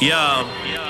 Yeah.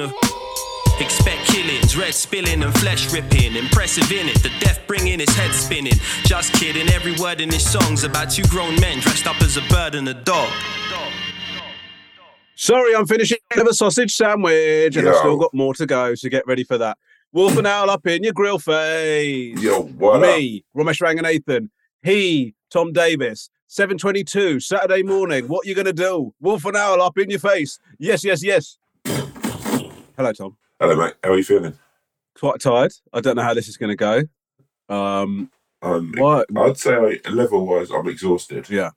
a. Expect killings, red spilling and flesh ripping. Impressive in it, the death bringing his head spinning. Just kidding, every word in his song's about two grown men dressed up as a bird and a dog. Sorry, I'm finishing with a sausage sandwich, and I've still got more to go, so get ready for that. Wolf and Owl up in your grill face. Yo, what up? Me, Romesh Ranganathan. He, Tom Davis. 722, Saturday morning. What you gonna do? Wolf and Owl up in your face. Yes, yes, yes. Hello, Tom. Hello, mate. How are you feeling? Quite tired. I don't know how this is gonna go. Um, Um, what? I'd say level wise, I'm exhausted. Yeah.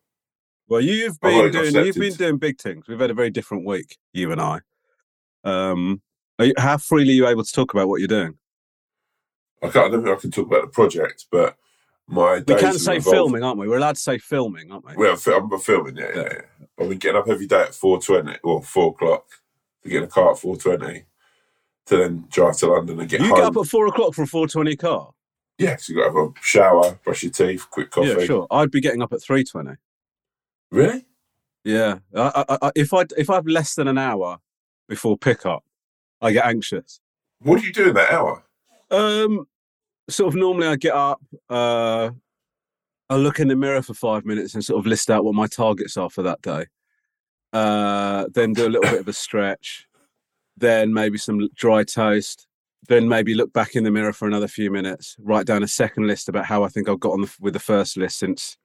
Well, you've been doing you've been doing big things. We've had a very different week, you and I. Um, are you, how freely are you able to talk about what you're doing? I can't. I don't think I can talk about the project, but my We can say involved- filming, aren't we? We're allowed to say filming, aren't we? Well, I'm filming. Yeah, yeah. yeah. I've been getting up every day at four twenty or four o'clock to get in a car at four twenty to then drive to London and get you home. get up at four o'clock for a four twenty car. yeah, so you got to have a shower, brush your teeth, quick coffee. Yeah, sure. I'd be getting up at three twenty. Really? Yeah. I, I, I, if I if I have less than an hour before pickup, I get anxious. What do you do in that hour? Um, sort of normally I get up, uh, I look in the mirror for five minutes and sort of list out what my targets are for that day. Uh, then do a little bit of a stretch, then maybe some dry toast, then maybe look back in the mirror for another few minutes, write down a second list about how I think I've got on the, with the first list since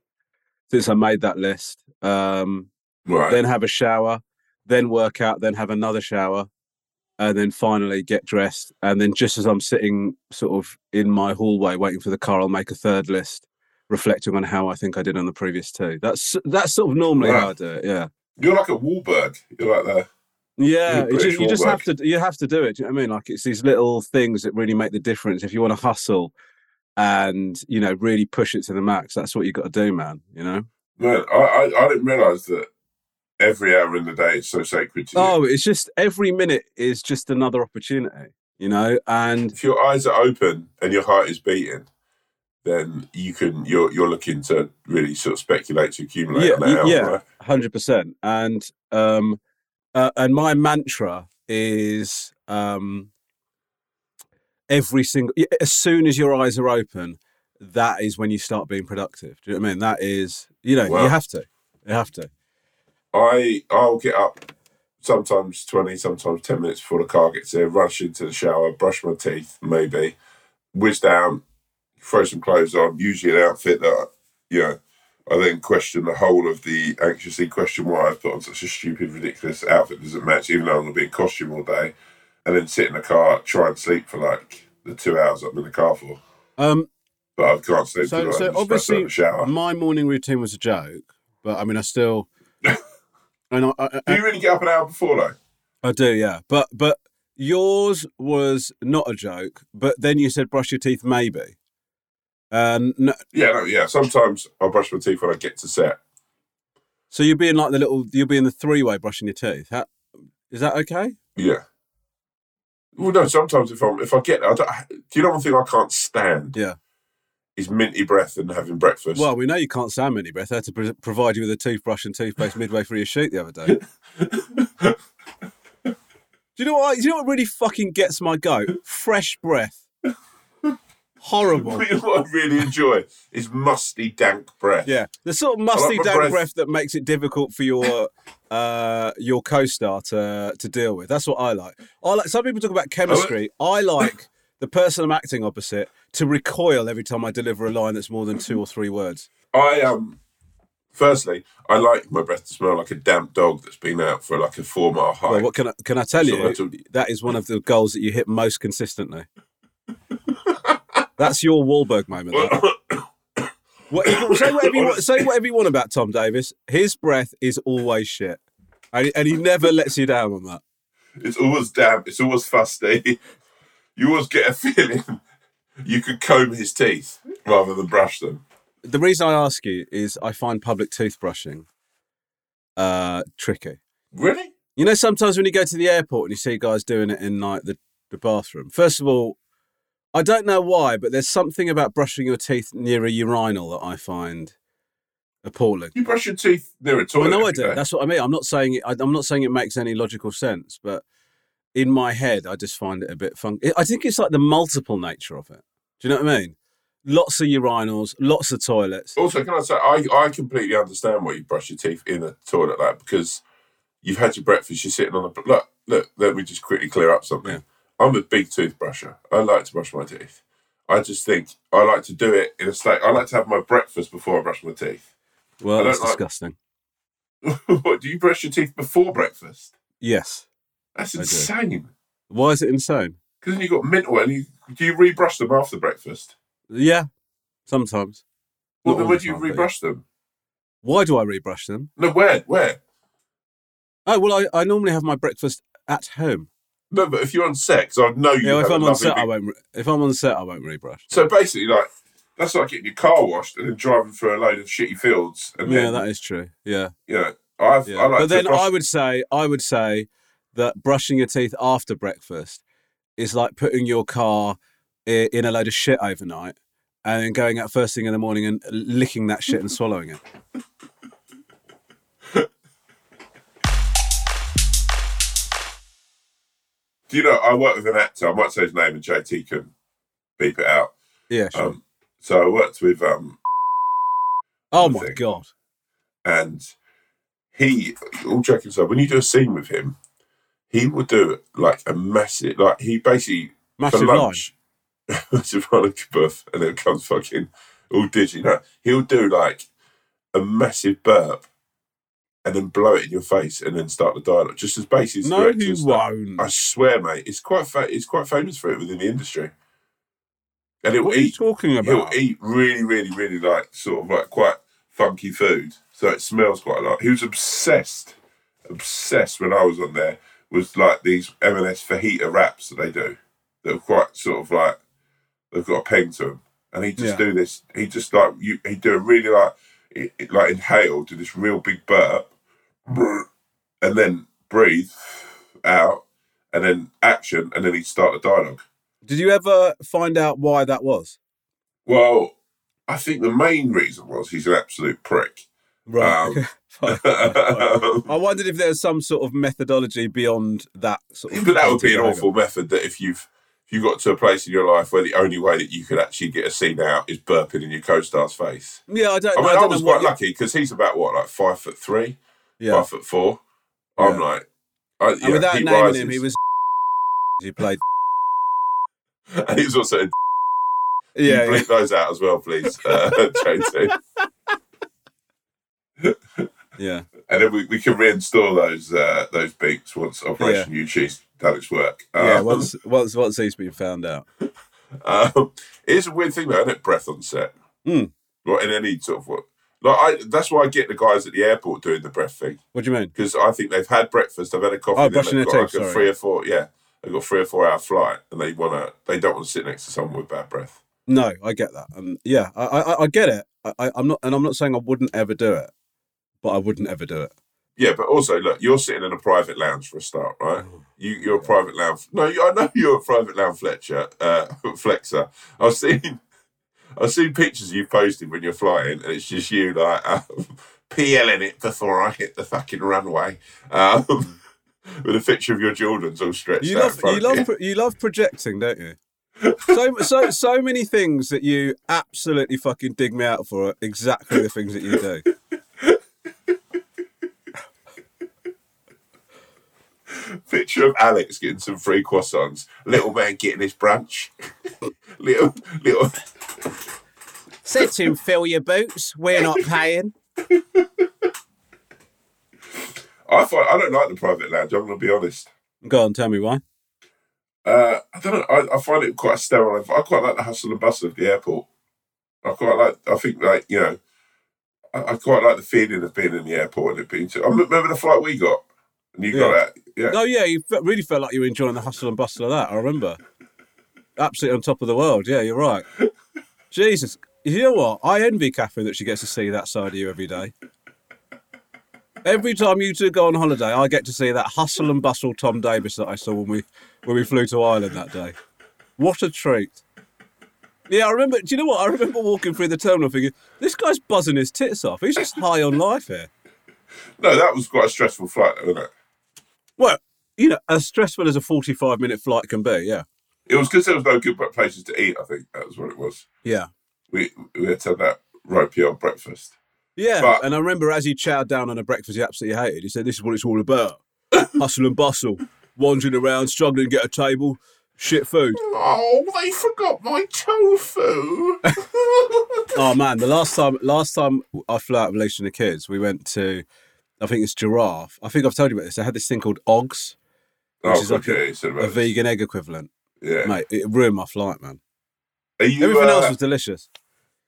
since I made that list. Um, Right. then have a shower, then work out, then have another shower, and then finally get dressed. And then just as I'm sitting sort of in my hallway waiting for the car, I'll make a third list, reflecting on how I think I did on the previous two. That's that's sort of normally how I do it. Yeah. You're like a Wahlberg. You're like the Yeah, you just, you just have to you have to do it. Do you know what I mean? Like it's these little things that really make the difference. If you want to hustle and you know really push it to the max, that's what you got to do, man. You know. man. I I, I didn't realise that every hour in the day is so sacred to you. Oh, it's just every minute is just another opportunity, you know. And if your eyes are open and your heart is beating, then you can you're you're looking to really sort of speculate to accumulate Yeah, on that y- yeah. right? hundred percent. And um, uh, and my mantra is um, every single as soon as your eyes are open, that is when you start being productive. Do you know what I mean? That is, you know, Wow. you have to, you have to. I I'll get up sometimes twenty, sometimes ten minutes before the car gets there, rush into the shower, brush my teeth, maybe, whiz down, throw some clothes on, usually an outfit that you know. I then question the whole of the anxiously question why I've put on such a stupid, ridiculous outfit that doesn't match, even though I'm gonna be in costume all day, and then sit in the car, try and sleep for like the two hours I'm in the car for. Um, But I can't sleep. So- so obviously shower. my morning routine was a joke, but I mean, I still, and I, I, Do you really get up an hour before though? I do, yeah. But but yours was not a joke. But then you said brush your teeth, maybe. Um, no, Yeah, no, yeah. Sometimes I brush my teeth when I get to set. so you're being like the little, you're being the three-way brushing your teeth. How, is that okay? Yeah. Well, no. Sometimes if I'm if I get, I don't, do you know one thing I can't stand? Yeah. Is minty breath and having breakfast. Well, we know you can't sound minty breath. I had to pro- provide you with a toothbrush and toothpaste midway through your shoot the other day. Do you know what? Do you know what really fucking gets my goat? Fresh breath. Horrible. But you know what I really enjoy is musty, dank breath. Yeah, the sort of musty my damp breath. breath. that makes it difficult for your uh, your co-star to to deal with. That's what I like. I like. Some people talk about chemistry. I like the person I'm acting opposite to recoil every time I deliver a line that's more than two or three words. I um. Firstly, I like my breath to smell like a damp dog that's been out for like a four mile hike. Well, what can I can I tell So you? I That is one of the goals that you hit most consistently. That's your Wahlberg moment. What, say, whatever you want, say whatever you want about Tom Davis. His breath is always shit, and, and he never lets you down on that. It's always damp. It's always fusty. You always get a feeling you could comb his teeth rather than brush them. The reason I ask you is I find public toothbrushing uh, tricky. Really? You know, sometimes when you go to the airport and you see guys doing it in like the, the bathroom. First of all, I don't know why, but there's something about brushing your teeth near a urinal that I find appalling. You brush your teeth near a toilet. Well, no, I do. day. That's what I mean. I'm not saying it. I- I'm not saying it makes any logical sense, but in my head, I just find it a bit funky. I think it's like the multiple nature of it. Do you know what I mean? Lots of urinals, lots of toilets. Also, can I say, I, I completely understand why you brush your teeth in a toilet like because you've had your breakfast, you're sitting on a. Look, look, let me just quickly clear up something. Yeah. I'm a big toothbrusher. I like to brush my teeth. I just think I like to do it in a state. I like to have my breakfast before I brush my teeth. Well, that's like- disgusing. what, do you brush your teeth before breakfast? Yes. That's insane. Why is it insane? Because then you've got mental and you, do you rebrush them after breakfast? Yeah, sometimes. Well, Not then where do you yeah. rebrush them? Why do I rebrush them? No, where? Where? Oh well, I, I normally have my breakfast at home. No, but if you're on set, 'cause I know you Yeah, if I'm on set, I won't. Re- if I'm on set, I won't rebrush. So basically, like that's like getting your car washed and then driving through a load of shitty fields. And Yeah, then, that is true. Yeah, know, I've, yeah. I like but then brush- I would say, I would say that brushing your teeth after breakfast is like putting your car i- in a load of shit overnight and then going out first thing in the morning and licking that shit and swallowing it. Do you know? I work with an actor. I might say his name, and JT can beep it out. Yeah, sure. Um, so I worked with um, oh my thing. god. and he, all joking aside, when you do a scene with him, he will do like a massive, like he basically Massive for lunch, massive buff, and it comes fucking all digi. No, he'll do like a massive burp, and then blow it in your face, and then start the dialogue. Just as basic. No, he won't. I swear, mate, it's quite fa- it's quite famous for it within the industry. And it will What are you eat. talking He'll eat really, really, really like sort of like quite funky food, so it smells quite a lot. He was obsessed, obsessed when I was on there. Was like these M&S fajita wraps that they do. They're quite sort of like they've got a peg to them, and he just Yeah. do this. He just like you. He do a really like it, it- like inhale, do this real big burp, and then breathe out, and then action, and then he'd start a dialogue. Did you ever find out why that was? Well, I think the main reason was he's an absolute prick. Right. Um, Fine, fine, fine. I wondered if there's some sort of methodology beyond that sort of. but that would be an awful method that if you've if you got to a place in your life where the only way that you could actually get a scene out is burping in your co-star's face. Yeah, I don't. I mean, I, I, was quite lucky because he's about what, like five foot three, Yeah. five foot four. I'm Yeah. like, I, and yeah, without naming Rises. him, he was. He played. and he was also. Yeah, you yeah. bleep those out as well, please, uh, yeah. And then we, we can reinstall those uh, those beeps once Operation Yewtree's done its work. Yeah, Um, once once once he's been found out. Um, it's a weird thing though, isn't it? Breath on set. Hmm. Well, in any sort of what. Like I, that's why I get the guys at the airport doing the breath thing What do you mean? because I think they've had breakfast, they've had a coffee, Oh, then they've got teeth, like a sorry. three or four, yeah, they've got three or four hour flight, and they wanna, they don't want to sit next to someone with bad breath. No, I get that. Um, yeah, I, I I get it. I, I I'm not, and I'm not saying I wouldn't ever do it, but I wouldn't ever do it. Yeah, but also look, you're sitting in a private lounge for a start, right? You, you're a private lounge. No, you, I know you're a private lounge Fletcher, uh, flexer. I've seen, I've seen pictures you've posted when you're flying, and it's just you like um, PLing it before I hit the fucking runway, um, with a picture of your Jordans all stretched You out. love front you love pro- you love projecting, don't you? So so so many things that you absolutely fucking dig me out for are exactly the things that you do. Picture of Alex getting some free croissants, little man getting his brunch, little little. Said to him, fill your boots. We're not paying. I find I don't like the private lounge. I'm going to be honest. Go on, tell me why. Uh, I don't know. I, I find it quite sterile. I quite like the hustle and bustle of the airport. I quite like. I think like you know, I, I quite like the feeling of being in the airport and it being. I remember the flight we got, and you got Yeah. Yeah. Oh yeah, you really felt like you were enjoying the hustle and bustle of that. I remember. Absolutely on top of the world. Yeah, you're right. Jesus, you know what? I envy Catherine that she gets to see that side of you every day. Every time you two go on holiday, I get to see that hustle and bustle Tom Davis that I saw when we when we flew to Ireland that day. What a treat! Yeah, I remember. Do you know what? I remember walking through the terminal thinking, "This guy's buzzing his tits off. He's just high on life here." No, that was quite a stressful flight, wasn't it? Well, you know, as stressful as a forty-five minute flight can be. Yeah. It was because there was no good places to eat. I think that was what it was. Yeah. We we had to have that ropey old breakfast. Yeah, But- and I remember as he chowed down on a breakfast he absolutely hated, he said, This is what it's all about. Hustle and bustle, wandering around, struggling to get a table, shit food. Oh, they forgot my tofu. Oh man, the last time last time I flew out with Alicia and the kids, we went to I think it's giraffe. I think I've told you about this. They had this thing called Oggs, oh, is like okay. said a vegan egg equivalent. Yeah. Mate, it ruined my flight, man. You, Everything uh, else was delicious.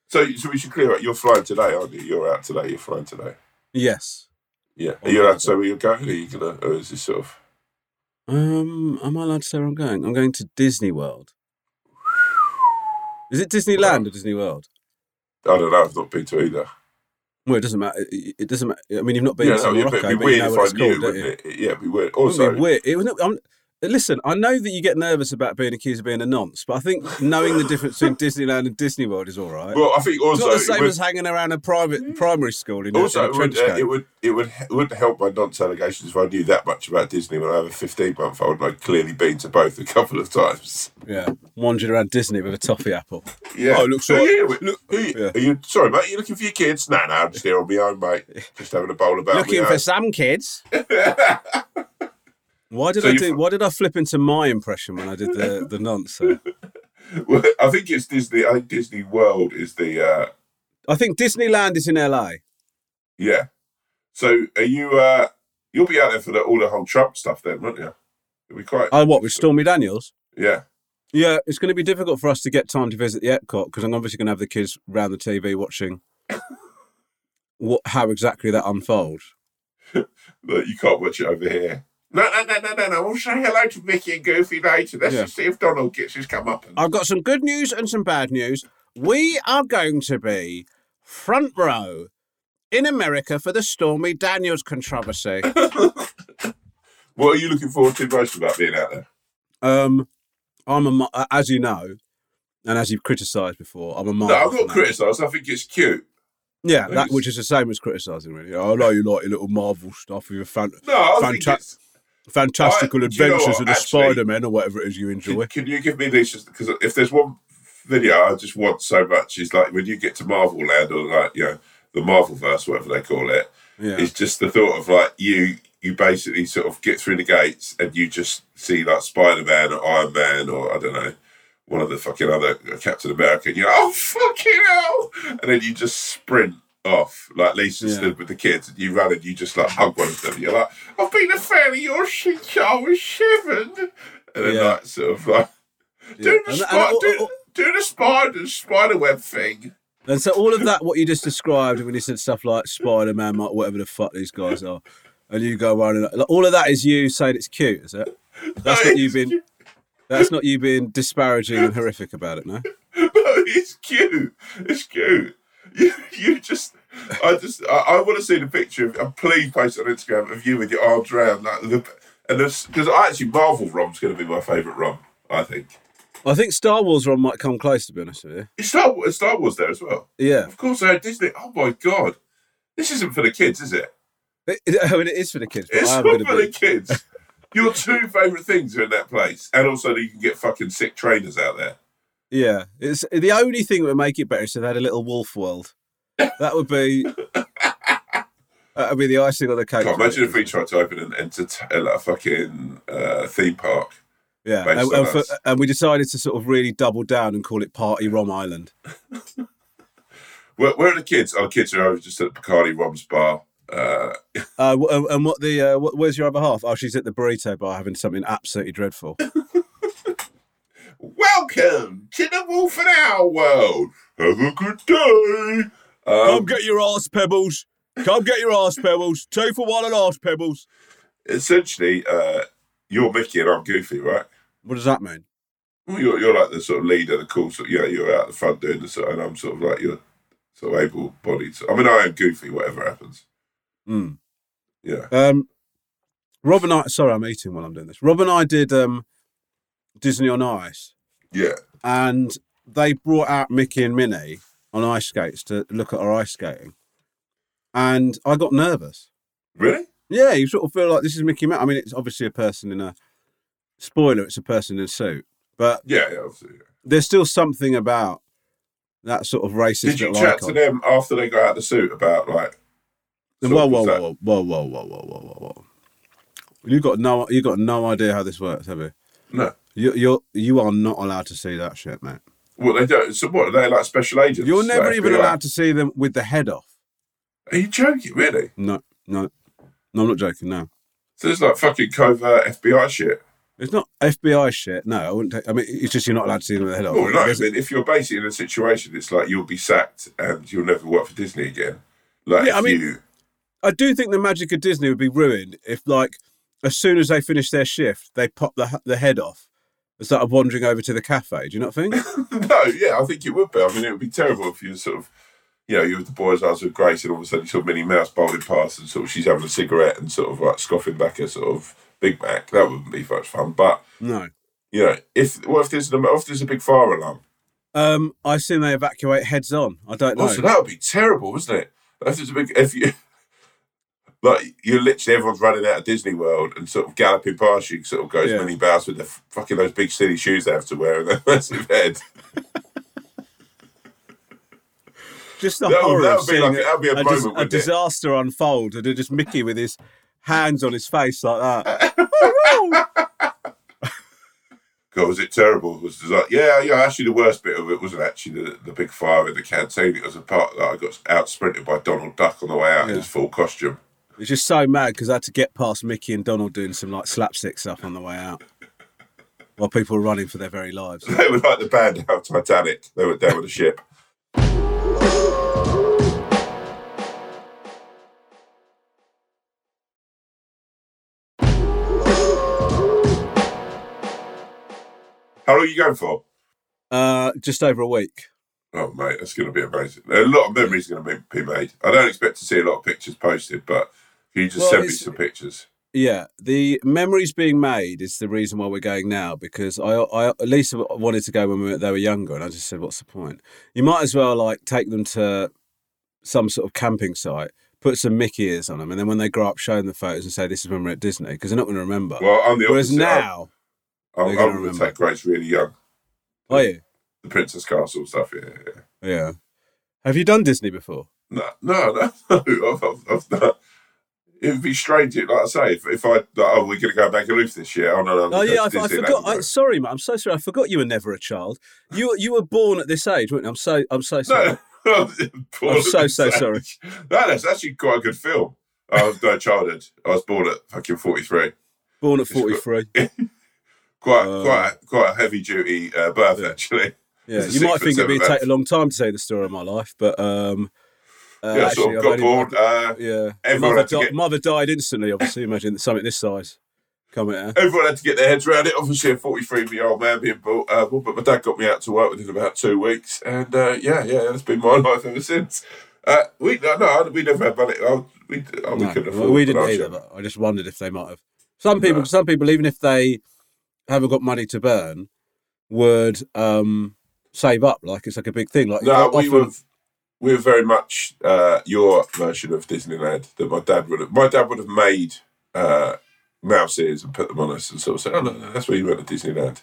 So, so we should clear up. You're flying today, aren't you? You're out today. You're flying today. Yes. Yeah. Are you allowed to say where you're going? Are you gonna? Or is this sort of? Um, am I allowed to say where I'm going? I'm going to Disney World. Is it Disneyland or Disney World? I don't know. I've not been to either. Well, it doesn't matter. It, doesn't matter. I mean, you've not been yeah, to no, Morocco, it'd be weird if I knew, called, it? it? Yeah, it'd be weird. It would Also, be weird. It was listen, I know that you get nervous about being accused of being a nonce, but I think knowing the difference between Disneyland and Disney World is all right. well, I think also it's not the same would- as hanging around a private primary school in, a- also in a it would, uh, it would it would it wouldn't help my nonce allegations if I knew that much about Disney when I have a 15 month old and I'd clearly been to both a couple of times. yeah, wandering around Disney with a toffee apple. Yeah. Oh, looks So, like- yeah, we- look- who you, yeah. Are you sorry, mate? Are you looking for your kids? No, no, I'm just here on my own, mate. Just having a bowl about Looking for own. some kids. Why did So I do? Why did I flip into my impression when I did the the nonce? Well, I think it's Disney. I think Disney World is the uh, I think Disneyland is in LA. yeah. So are you? uh You'll be out there for the, all the whole Trump stuff then, won't you? It'll be quite. Oh, what with Stormy Daniels? yeah. Yeah, it's going to be difficult for us to get time to visit the Epcot because I'm obviously going to have the kids round the TV watching what how exactly that unfolds. But you can't watch it over here. No, no, no, no, no, no. We'll say hello to Mickey and Goofy later. Let's Yeah. just see if Donald gets his come up. I've got some good news and some bad news. We are going to be front row in America for the Stormy Daniels controversy. What are you looking forward to most about being out there? Um, I'm a as you know, and as you've criticised before, I'm a. No, I've not criticised. I think it's cute. Yeah, that which is the same as criticising, really. I know you like your little Marvel stuff with your fan- No, I think it's. Fantastical I- do you know adventures of the Spider Man or whatever it is you enjoy. can you give me these? Because if there's one video I just want so much, is like when you get to Marvel Land or like you know the Marvel verse, whatever they call it. Yeah. It's just the thought of like you. You basically sort of get through the gates and you just see like Spider Man or Iron Man or I don't know one of the fucking other uh, Captain America. And you're like, oh fucking hell! And then you just sprint off like Leesa Yeah. stood with the kids and you run and you just like hug one of them. You're like, I've been a fan of yours since I was seven. And then Yeah. like sort of like Yeah. the And- and- spider, and- do, the spider spider web thing. And so all of that, what you just described when you said stuff like Spider Man, whatever the fuck these guys are, and you go around and like, all of that is you saying it's cute, is it? That's No, not you being. That's not you being disparaging and horrific about it, no. No, it's cute. It's cute. You, you just, I just, I, I want to see the picture. Of, and please post it on Instagram of you with your arms around like the, and this because I actually Marvel rom's going to be my favourite rom. I think I think Star Wars Rom might come close, to be honest with you. it's Star Wars. Star Wars there as well. Yeah, Of course, I had Disney. Oh my god, this isn't for the kids, is it? It- I mean it is for the kids, It's not for to the kids. Your two favourite things are in that place, and also that you can get fucking sick trainers out there. Yeah, it's the only thing that would make it better is if they had a little wolf world. That would be. That would be the icing on the cake. God, imagine if we tried to open an enter- like a fucking uh, theme park. Yeah, and, and, for, and we decided to sort of really double down and call it Party Rom Island. Where, where are the kids? Oh, the kids are over just at Bacardi Rom's bar. Uh, Uh, and- and what the uh, where's your other half? Oh, she's at the burrito bar having something absolutely dreadful. Welcome to the Wolf and Owl world. Have a good day. Um, Come get your ass pebbles. Come get your ass pebbles. Two for one and ass pebbles. essentially, uh, you're Mickey and I'm Goofy, right? What does that mean? Well, you're, you're like the sort of leader, the cool sort. You know, you're out the front doing the sort, and I'm sort of like you're sort of able-bodied. I mean, I am Goofy, whatever happens. Hmm. Yeah. Um, Rob and I. Sorry, I'm eating while I'm doing this. Rob and I did um, Disney on Ice, Yeah. and they brought out Mickey and Minnie on ice skates to look at our ice skating, and I got nervous. Really? Yeah, you sort of feel like this is Mickey Mouse. I mean, it's obviously a person in a spoiler. It's a person in a suit, but Yeah, yeah, obviously. yeah. there's still something about that sort of racist Did you chat icon. to them after they got out of the suit about like? Whoa, whoa, whoa, whoa, whoa, whoa, whoa, whoa, whoa, whoa! You got no, you got no idea how this works, have you? No. You, you're, you are not allowed to see that shit, mate. Well, they don't. So what? Are they like special agents? You're never even allowed to see them with the head off. Are you joking? Really? No, no, no, I'm not joking. No, So it's like fucking covert FBI shit. it's not FBI shit. No, I wouldn't. Take, I mean, it's just you're not allowed to see them with the head off. Well, no, I mean, if you're basically in a situation, it's like you'll be sacked and you'll never work for Disney again. Like, Yeah, I mean- you, I do think the magic of Disney would be ruined if, like, as soon as they finish their shift, they pop the the head off and started wandering over to the cafe. Do you not think? no, yeah, I think it would be. I mean, it would be terrible if you sort of, you know, you with the boys' eyes with Grace, and all of a sudden you saw Minnie Mouse bowling past, and sort of she's having a cigarette and sort of like scoffing back a sort of Big Mac. That wouldn't be much fun. But no. you know, if what if there's an, if there's a big fire alarm? Um, I assume they evacuate heads on. I don't know. Also, that would be terrible, wouldn't it? If there's a big, if you. Like you're literally everyone's running out of Disney World and sort of galloping past you, sort of goes Yeah. Minnie Mouse with the fucking those big silly shoes they have to wear and their massive head. just the That would- horror that of be seeing like- a, would a moment, dis- a wouldn't it? disaster unfold, and just Mickey with his hands on his face like that. God, was it terrible? Was it like, yeah, yeah. Actually, the worst bit of it wasn't actually the, the big fire in the canteen. It was a part that I got out sprinted by Donald Duck on the way out in his full costume. It's just so mad because I had to get past Mickey and Donald doing some like slapstick stuff on the way out, while people were running for their very lives. They were like the band out of Titanic. They were down with the ship. How long are you going for? Uh, just over a week. Oh, mate, that's going to be amazing. A lot of memories are going to be, be made. I don't expect to see a lot of pictures posted, but you just Well, send me some pictures. Yeah, the memories being made is the reason why we're going now because I, I at least wanted to go when we were, they were younger, and I just said, "What's the point? You might as well like take them to some sort of camping site, put some Mickey ears on them, and then when they grow up, show them the photos and say, "This is when we're at Disney," because they're not going to remember. Well, I'm the Whereas opposite. now, I'm, I'm, gonna going to take Grace really young. are you? The Princess Castle stuff, yeah. yeah. Yeah. Have you done Disney before? No, no, no, no. I've, I've, I've not. It would be strange, like I say, if, if I, like, oh, we're going to go back and Magaluf this year. Oh, no, no. Oh yeah, I, I forgot. I, sorry, mate. I'm so sorry. I forgot you were never a child. You you were born at this age, weren't you? I'm so I'm so sorry. No, I'm so, so sorry. No, that's actually quite a good film. I was no childhood. I was born at fucking 43. Born at 43. Quite, Uh, quite, quite a heavy duty uh, birth, Yeah. actually. Yeah, you might think it'd be take a long time to say the story of my life, but um, uh, yeah, actually, sort of got born. Uh, Yeah, Everyone mother, had to di- get- mother died instantly. Obviously, imagine something this size coming out. everyone had to get their heads around it. Obviously, a 43 year old man being born, uh, but my dad got me out to work within about two weeks. And uh, yeah, yeah, that's been my life ever since. Uh, we no, no, we never had money. Oh, we, oh, we No, couldn't afford we I didn't either. But I just wondered if they might have. Some people, No. some people, even if they haven't got money to burn, would um, save up. Like it's like a big thing. Like No, we often- were we were very much uh, your version of Disneyland. That my dad would have. My dad would have made uh, mouse ears and put them on us and sort of say, "Oh no, no that's where you went to Disneyland,"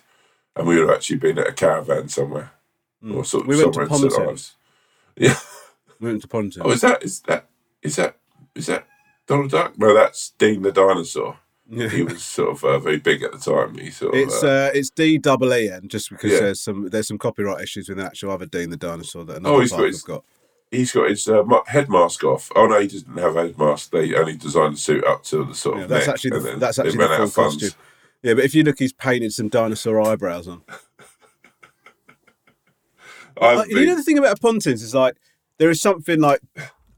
and we would have actually been at a caravan somewhere Mm. or sort of We went to somewhere in. Yeah. We went to Pontins. Oh, is that is that is that is that Donald Duck? No, that's Dean the dinosaur. Yeah. He was sort of uh, very big at the time. He sort of. It's uh, uh, it's D double E N just because Yeah. there's some there's some copyright issues with the actual other Dean the dinosaur that Oh, another he's park got his- got. He's got his uh, head mask off. Oh no, he doesn't have a head mask. They only designed the suit up to the sort Yeah, of that's neck, actually and the, then that's actually the out full of funds. costume. Yeah, but if you look, he's painted some dinosaur eyebrows on. Like, you know the thing about Pontins is like there is something like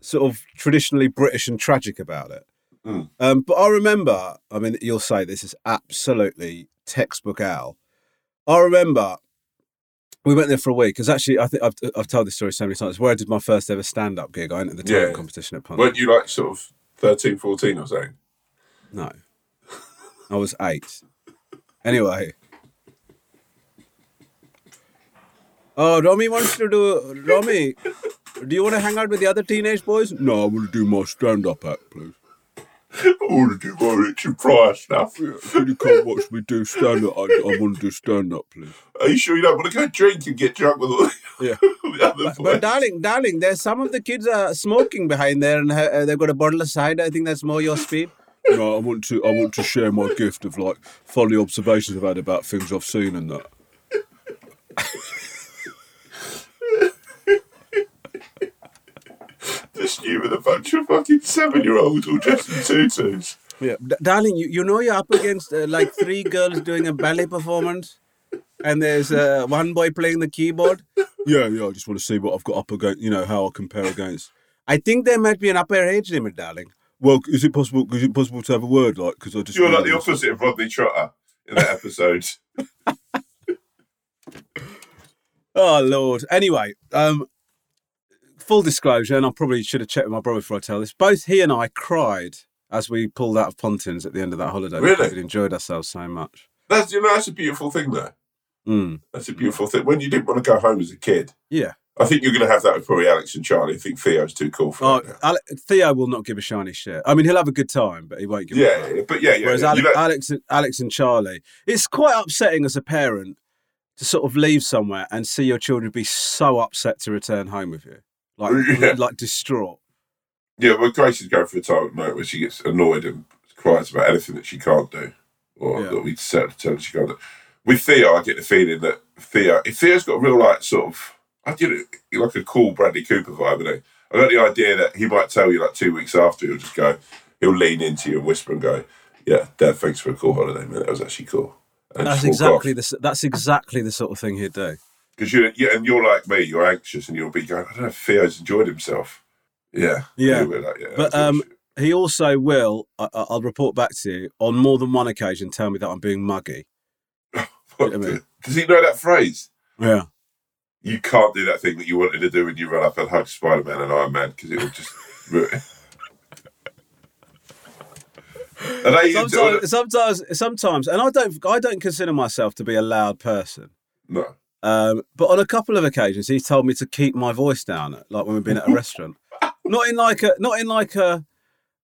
sort of traditionally British and tragic about it. Mm. Um, but I remember, I mean, you'll say this is absolutely textbook Al. I remember we went there for a week because actually, I think I've, I've told this story so many times. Where I did my first ever stand up gig, I entered the talent Yeah. competition at Punt. Weren't you like sort of 13, 14 or something? No, I was eight. Anyway. Oh, Romy wants to do. Romy, do you want to hang out with the other teenage boys? No, I to do my stand-up act, please. I want to do my Richard Pryor stuff. You can't watch me do stand-up. I, I want to do stand-up, please. Are you sure you don't want to go drink and get drunk with all Yeah. the other But, but darling, darling, there's some of the kids are smoking behind there, and ha- uh, they've got a bottle of cider. I think that's more your speed. No, I want to. I want to share my gift of like funny observations I've had about things I've seen and that. Just you with a bunch of fucking seven-year-olds all dressed in tutus. Yeah, D- darling, you, you know you're up against uh, like three girls doing a ballet performance, and there's uh, one boy playing the keyboard. Yeah, yeah. I just want to see what I've got up against. You know how I compare against. I think there might be an upper age limit, darling. Well, is it possible? Is it possible to have a word like? Because I just You're like the opposite of Rodney Trotter in that episode. Oh Lord. Anyway, um, full disclosure, and I probably should have checked with my brother before I tell this. Both he and I cried as we pulled out of Pontins at the end of that holiday Really? we enjoyed ourselves so much. That's you know that's a beautiful thing though. Mm. That's a beautiful thing. When you didn't want to go home as a kid, Yeah. I think you're going to have that with probably Alex and Charlie. I think Theo's too cool for Oh, that. Ale- Theo will not give a shiny shit. I mean, he'll have a good time, but he won't give. Yeah, yeah, but yeah, yeah. Whereas yeah. Alex, You know- Alex, Alex and Charlie, it's quite upsetting as a parent to sort of leave somewhere and see your children be so upset to return home with you, like Yeah. like distraught. Yeah, well, Grace is going through a time at the moment where she gets annoyed and cries about anything that she can't do, or Yeah. that we set to tell her she can't do. With Theo, I get the feeling that Theo, if Theo's got a real like sort of, I get it, like a cool Bradley Cooper vibe, he? I got the idea that he might tell you like two weeks after, he'll just go, he'll lean into you and whisper and go, "Yeah, Dad, thanks for a cool holiday, man. That was actually cool." And That's exactly off. the that's exactly the sort of thing he'd do. Because you, yeah, and you're like me, you're anxious, and you'll be going, "I don't know if Theo's enjoyed himself." Yeah, Yeah. Like, yeah, But, um. He also will, I, I- I'll report back to you on more than one occasion, tell me that I'm being muggy. What I mean- does he know that phrase? Yeah. you can't do that thing that you wanted to do when you run up and hug Spider Man and Iron Man because it will just ruin it. Are they into Sometimes, sometimes, sometimes, and I don't, I don't consider myself to be a loud person. No. Um, but on a couple of occasions, he's told me to keep my voice down, like when we've been at a restaurant. Not in like a, not in like a,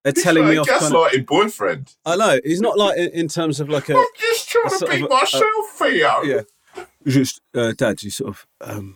a It's telling like me off. Kind of, gaslighting boyfriend. I know he's not like in, in terms of like a, I'm just trying to sort be of a- myself, Theo. yeah. Just, uh, Dad, you sort of, um,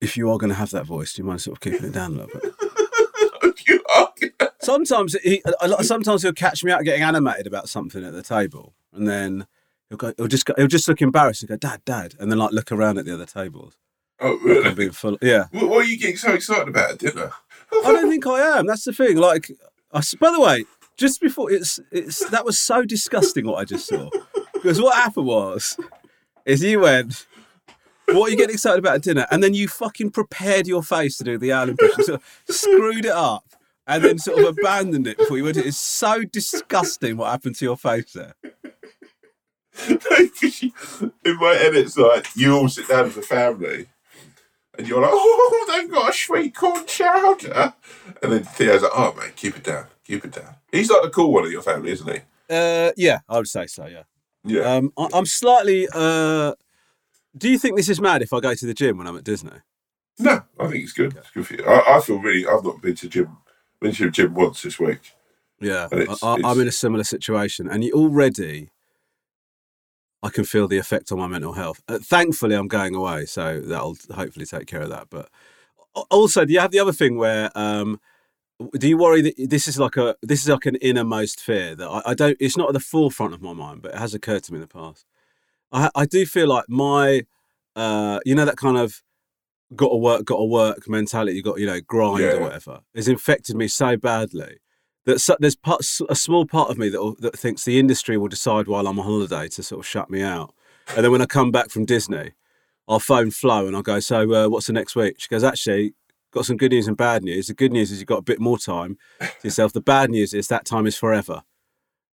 if you are going to have that voice, do you mind sort of keeping it down a little bit? You are- Sometimes he, sometimes he'll catch me out getting animated about something at the table, and then he'll go, he'll just go, he'll just look embarrassed and go, Dad, Dad, and then like look around at the other tables. oh, really? I'm being full, yeah. What, what are you getting so excited about at dinner? I don't think I am. That's the thing. Like, I, by the way, just before it's it's that was so disgusting what I just saw because what happened was is you went. What are you getting excited about at dinner? And then you fucking prepared your face to do the owl impression, sort of screwed it up, and then sort of abandoned it before you went. It's so disgusting what happened to your face there. In my head, it's like you all sit down as a family, and you're like, "Oh, they've got a sweet corn chowder," and then Theo's like, "Oh, man, keep it down, keep it down." He's like the cool one of your family, isn't he? Uh, yeah, I would say so. Yeah. Yeah. Um, I, I'm slightly. Uh, do you think this is mad if I go to the gym when I'm at Disney? no, I think it's good. It's good for you. I, I feel really. I've not been to gym. Been to gym once this week. Yeah, I, I'm in a similar situation, and you already, I can feel the effect on my mental health. Uh, thankfully, I'm going away, so that'll hopefully take care of that. But also, do you have the other thing where, um, do you worry that this is like a this is like an innermost fear that I, I don't? It's not at the forefront of my mind, but it has occurred to me in the past. I I do feel like my, uh, you know, that kind of got to work, got to work mentality, you got you know grind Yeah. or whatever, has infected me so badly that there's a small part of me that that thinks the industry will decide while I'm on holiday to sort of shut me out, and then when I come back from Disney, I'll phone Flo and I'll go, so uh, what's the next week? She goes, actually, got some good news and bad news. The good news is you've got a bit more time to yourself. The bad news is that time is forever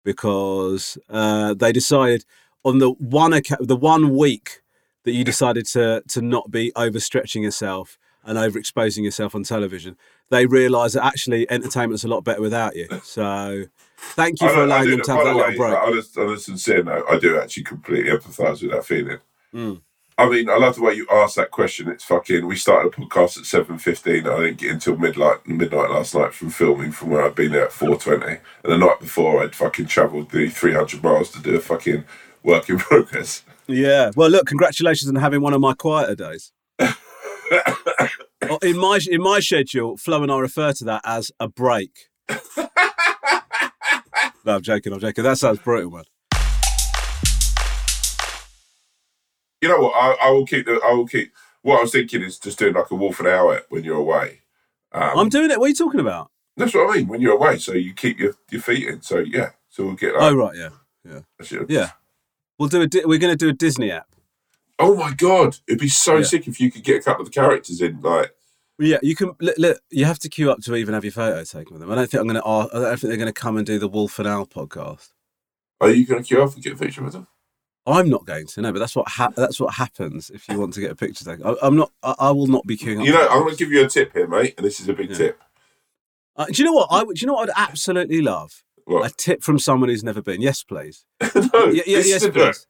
because uh, they decided on the one the one week that you decided to to not be overstretching yourself and overexposing yourself on television, they realise that actually entertainment's a lot better without you. So thank you for allowing them to have that little break. On a, on a sincere note, I do actually completely empathise with that feeling. Mm. I mean, I love the way you asked that question. It's fucking. We started a podcast at seven fifteen. I didn't get until midnight midnight last night from filming from where I'd been there at four twenty. And the night before, I'd fucking travelled the three hundred miles to do a fucking work in progress. Yeah. Well, look, congratulations on having one of my quieter days. In my in my schedule, Flo and I refer to that as a break. no, I'm joking. I'm joking. That sounds brutal, man. You know what? I, I will keep the. I will keep. What I was thinking is just doing like a wolf an hour when you're away. Um, I'm doing it. What are you talking about? that's what I mean. When you're away, so you keep your, your feet in. So yeah. So we'll get. Like, Oh right, yeah, actually- yeah. We'll do a. Di- we're going to do a Disney app. Oh my god! It'd be so Yeah. sick if you could get a couple of the characters in. Like, Yeah, you can. Look, look, you have to queue up to even have your photo taken with them. I don't think I'm going to. I don't think they're going to come and do the Wolf and Owl podcast. are you going to queue up and get a picture with them? I'm not going to. No, but that's what ha- that's what happens if you want to get a picture taken. I, I'm not. I, I will not be queuing up. You know, I'm going to give you a tip here, mate, and this is a big Yeah. tip. Uh, do you know what? I do you know what I'd absolutely love? what? A tip from someone who's never been. Yes, please. no, yeah, this yes, please.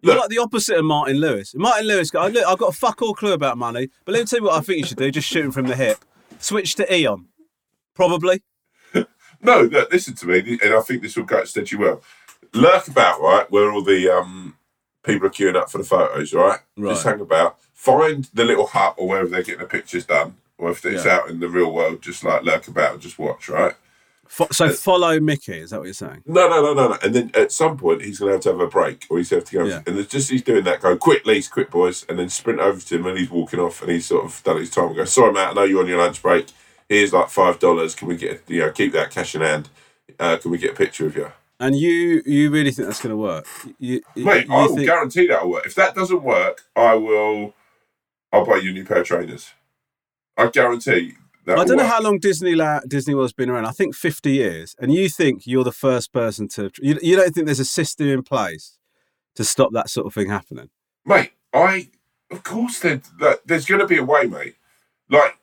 You're Look. like the opposite of Martin Lewis. Martin Lewis, go, look, I've got a fuck all clue about money, but let me tell you what I think you should do. Just shoot him from the hip. Switch to Eon. Probably. No, look, listen to me, and I think this will go stead you well. Lurk about, right, where all the um, people are queuing up for the photos, right? Right. Just hang about. Find the little hut or wherever they're getting the pictures done, or if it's Yeah. out in the real world, just like lurk about and just watch, right? Fo- so follow Mickey, is that what you're saying? No, no, no, no, no. And then at some point, he's going to have to have a break, or he's going to have to go. Yeah. And it's just he's doing that, go quick, Lees, quick, boys, and then sprint over to him, and he's walking off, and he's sort of done his time and go, sorry, Matt, I know you're on your lunch break. Here's like five dollars. Can we get you know keep that cash in hand? Uh, can we get a picture of you, And you you really think that's going to work? You, mate? you I will think- guarantee that'll work. If that doesn't work, I will. I'll buy you a new pair of trainers. I guarantee. I don't know how long Disney Disney World's been around. I think 50 years. And you think you're the first person to. You, you don't think there's a system in place to stop that sort of thing happening? mate. I of course there, there's going to be a way, mate. Like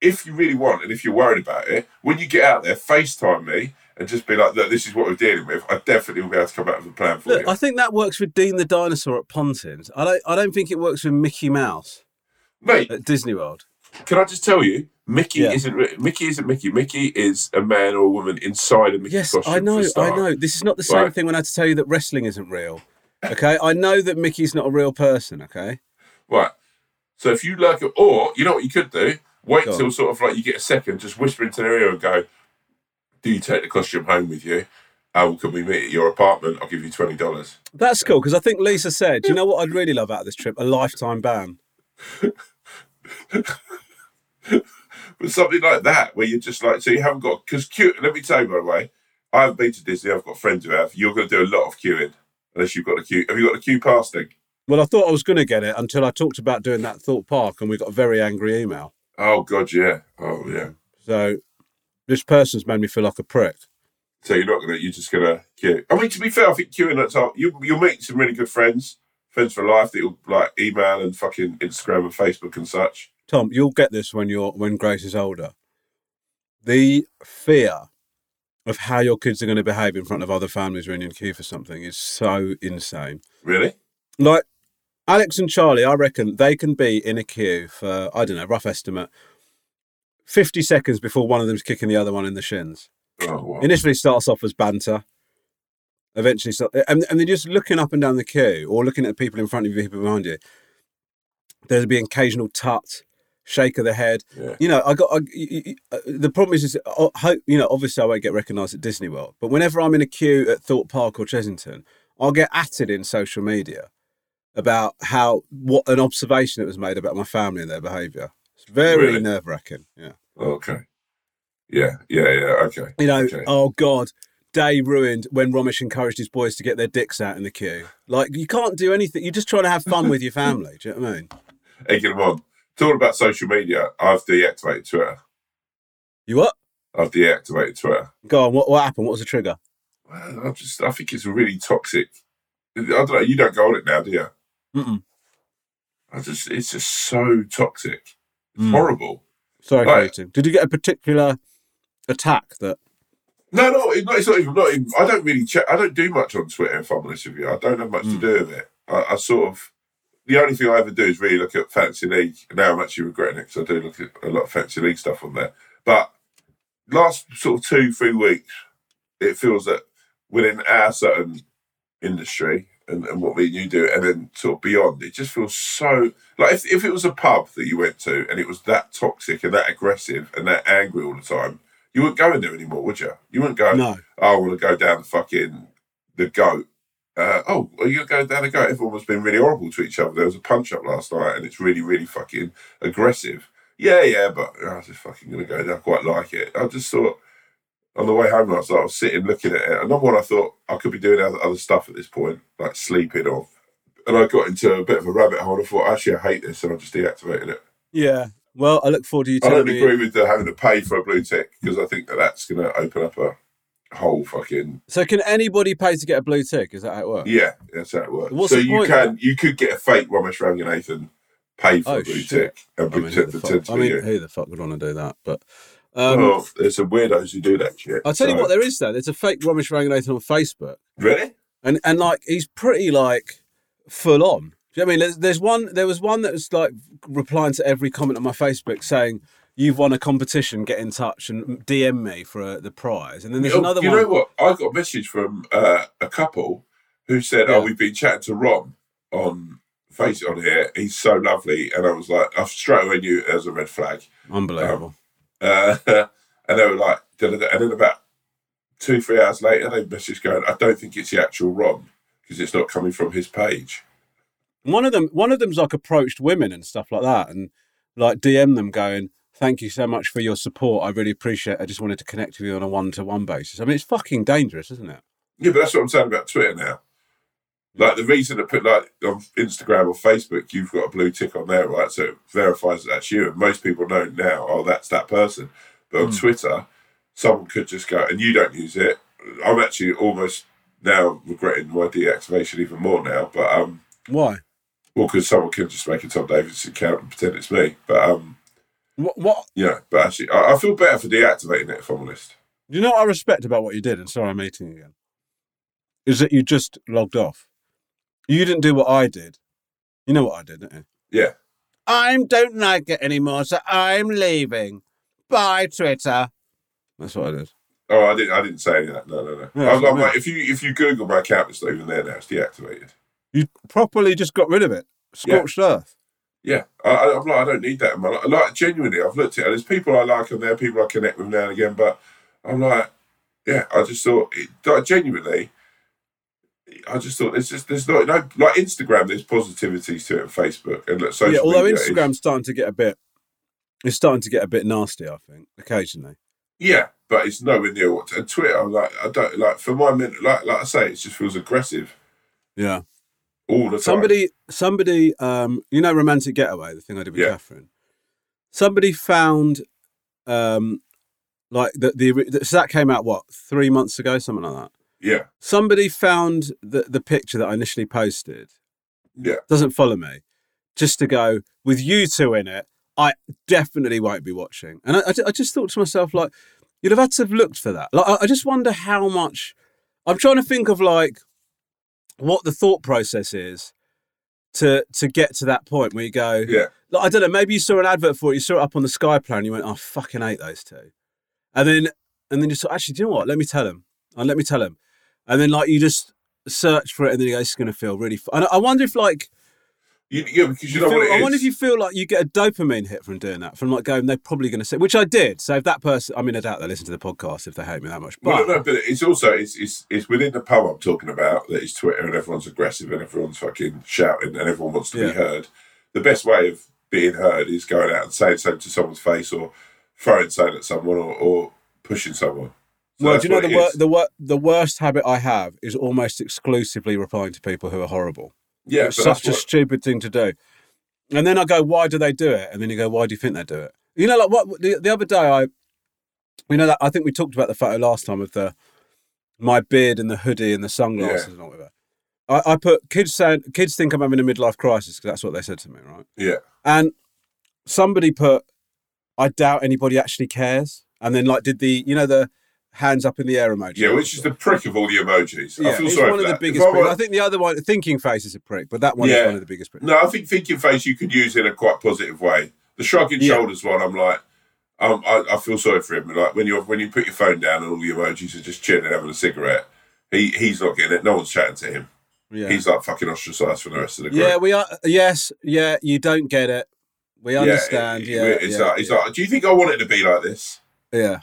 if you really want and if you're worried about it, when you get out there, FaceTime me and just be like, look, this is what we're dealing with. I definitely will be able to come out with a plan for Look, you. I think that works with Dean the dinosaur at Pontins. I don't. I don't think it works with Mickey Mouse mate, at Disney World. can I just tell you, Mickey Yeah. isn't Mickey isn't Mickey. Mickey is a man or a woman inside a Mickey Yes, costume. I know. I know. This is not the same Right. thing when I had to tell you that wrestling isn't real. Okay, I know that Mickey's not a real person. Okay, Right. So if you lurk, or you know what you could do? Wait till sort of like you get a second, just whisper into their ear and go, "Do you take the costume home with you? Uh, How can we meet at your apartment? I'll give you twenty dollars." that's cool because I think Leesa said, "Do you know what I'd really love out of this trip? A lifetime ban." But something like that, where you're just like, so you haven't got because queue. Let me tell you, by the way, I haven't been to Disney. I've got friends who have. You're going to do a lot of queuing unless you've got a queue. Have you got a queue pass thing? Well, I thought I was going to get it until I talked about doing that Thorpe Park, and we got a very angry email. Oh God, yeah. Oh yeah. So this person's made me feel like a prick. So you're not gonna. You're just gonna queue. I mean, to be fair, I think queuing that's all. You you'll meet some really good friends, friends for life that you'll like email and fucking Instagram and Facebook and such. Tom, you'll get this when you're when Grace is older. The fear of how your kids are going to behave in front of other families when in queue for something is so insane. Really? Like Alex and Charlie, I reckon they can be in a queue for I don't know, rough estimate, fifty seconds before one of them's kicking the other one in the shins. Oh wow. Initially starts off as banter. Eventually, start, and, and they're just looking up and down the queue or looking at people in front of you, people behind you. There'll be occasional tut, shake of the head. Yeah. You know, I got I, y- uh, the problem is, is I hope you know. Obviously, I won't get recognised at Disney World, but whenever I'm in a queue at Thorpe Park or Chessington, I'll get atted in social media about how what an observation that was made about my family and their behaviour. It's very Really? nerve wracking. Yeah. Okay. Yeah. Yeah. Yeah. Okay. You know, Okay. oh God, day ruined when Romesh encouraged his boys to get their dicks out in the queue. Like, you can't do anything. You're just trying to have fun with your family. Do you know what I mean? Egging them on. Talking about social media, I've deactivated Twitter. You what? I've deactivated Twitter. Go on. What what happened? What was the trigger? Well, I just, I think it's really toxic. I don't know. You don't go on it now, do you? Mm-mm. I just, it's just so toxic. It's Mm. horrible. Sorry. Clayton. Did you get a particular attack that? No, no, it's not, it's not even. Not even I don't really check. I don't do much on Twitter. If I'm honest with you, I don't have much to Mm. do with it. I, I sort of. The only thing I ever do is really look at fancy league. Now I'm actually regretting it because I do look at a lot of fancy league stuff on there. But last sort of two, three weeks, it feels that within our certain industry and, and what we and you do, and then sort of beyond, it just feels so like if, if it was a pub that you went to and it was that toxic and that aggressive and that angry all the time, you wouldn't go in there anymore, would you? You wouldn't go. No. "Oh, I want to go down the fucking the goat. Uh, oh, are you go down the goat? Everyone was been really horrible to each other. There was a punch up last night, and it's really, really fucking aggressive. Yeah, yeah, but I was just fucking going to go there. I quite like it. I just thought on the way home last night, I was sitting looking at it. Another one, I thought I could be doing other, other stuff at this point, like sleeping or. And I got into a bit of a rabbit hole. I thought, actually, I hate this, and I just deactivated it. Yeah. Well, I look forward to you I don't me. agree with the having to pay for a blue tick because I think that that's going to open up a whole fucking So, can anybody pay to get a blue tick? Is that how it works? Yeah, that's how it works. What's so you point can you could get a fake Romesh Ranganathan pay for Oh, a blue shit. tick and I mean, who the fuck, I mean, you. who the fuck would want to do that? But um, well, there's some weirdos who do that shit. I'll tell you what, there is though. There's a fake Romesh Ranganathan on Facebook, Really? and and like he's pretty like full on. Do you know what I mean? There's, there's one. There was one that was like replying to every comment on my Facebook saying. You've won a competition. Get in touch and DM me for uh, the prize. And then there's Oh, another you one. know what? I got a message from uh, a couple who said, Yeah. "Oh, we've been chatting to Rom on Face on here. He's so lovely." And I was like, I straight away knew it as a red flag. Unbelievable. Uh, and they were like, and then about two, three hours later, they messaged going, "I don't think it's the actual Rom because it's not coming from his page." One of them, one of them's like approached women and stuff like that, and like DM them going, "Thank you so much for your support. I really appreciate. it. I just wanted to connect with you on a one-to-one basis. I mean, it's fucking dangerous, isn't it? Yeah, but that's what I'm saying about Twitter now. Like the reason to put like on Instagram or Facebook, you've got a blue tick on there, right? So it verifies that that's you, and most people know now, oh, that's that person. But on Mm. Twitter, someone could just go, and you don't use it. I'm actually almost now regretting my deactivation even more now. But um, Why? well, because someone can just make a Tom Davis account and pretend it's me. But um, What? What? yeah, but actually, I, I feel better for deactivating it if I'm honest. You know what I respect about what you did? And sorry, I'm eating again. Is that you just logged off? You didn't do what I did. You know what I did, don't you? Yeah. I don't like it anymore, so I'm leaving. Bye, Twitter. That's what I did. Oh, I didn't. I didn't say any of that. No, no, no. Yeah, I'm, I'm like, if you if you Google my account, it's not even there now. It's deactivated. You properly just got rid of it. Scorched earth. Yeah, I, I, I'm like, I don't need that in my life. Like, genuinely, I've looked at it. And there's people I like on there, are people I connect with now and again, but I'm like, yeah, I just thought, it, like, genuinely, I just thought there's just there's not no like Instagram. There's positivities to it, and Facebook, and like, social yeah, although media Instagram's starting to get a bit, it's starting to get a bit nasty. I think occasionally. yeah, but it's nowhere near what. And Twitter, I'm like, I don't like for my minute. like like I say, it just feels aggressive Yeah. All the time. Somebody, somebody, um, you know, romantic getaway, the thing I did with Yeah. Catherine. Somebody found, um, like the, the the so that came out what three months ago, something like that. yeah, Somebody found the the picture that I initially posted. yeah, Doesn't follow me, just to go with you two in it. I definitely won't be watching. And I, I, I just thought to myself, like, you'd have had to have looked for that. Like, I, I just wonder how much. I'm trying to think of like what the thought process is to to get to that point where you go. yeah. Like, I don't know. Maybe you saw an advert for it. You saw it up on the Sky Plan. You went, "Oh, I fucking hate those two. And then and then you thought, actually, do you know what? Let me tell him. And uh, let me tell him. And then like you just search for it, and then you go, "It's going to feel really." Fun. And I wonder if like You, yeah, because you you know feel- what it I wonder if you feel like you get a dopamine hit from doing that, from like going, they're probably going to say, which I did. So if that person, I mean, I doubt they listen to the podcast if they hate me that much. Well, But no, no, but it's also it's, it's it's within the pub I'm talking about that is Twitter and everyone's aggressive and everyone's fucking shouting and everyone wants to Yeah. be heard. The best way of being heard is going out and saying something to someone's face or throwing something at someone or, or pushing someone. So well, do you know the wor- the wor- the worst habit I have is almost exclusively replying to people who are horrible. Yeah, it's such a what, stupid thing to do. And then I go, why do they do it? And then you go, why do you think they do it? You know, like what the, the other day I, you know, that I think we talked about the photo last time of the my beard and the hoodie and the sunglasses and all of that. I, I put kids saying kids think I'm having a midlife crisis because that's what they said to me, right? Yeah. And somebody put, I doubt anybody actually cares. And then like did the you know the hands up in the air emoji. Yeah, which is the prick of all the emojis. yeah, I feel it's sorry one of the that. biggest. I were- I think the other one, thinking face, is a prick, but that one is one of the biggest pricks. No, I think thinking face you could use in a quite positive way. The shrugging Yeah. shoulders one, I'm like, um, I, I feel sorry for him. Like when you when you put your phone down and all the emojis are just chilling having a cigarette, he he's not getting it. No one's chatting to him. Yeah. He's like fucking ostracized from the rest of the group. yeah, we are. Yes, yeah, you don't get it. We Yeah, understand. it- Yeah, it's yeah, like, it's yeah. like, do you think I want it to be like this? yeah.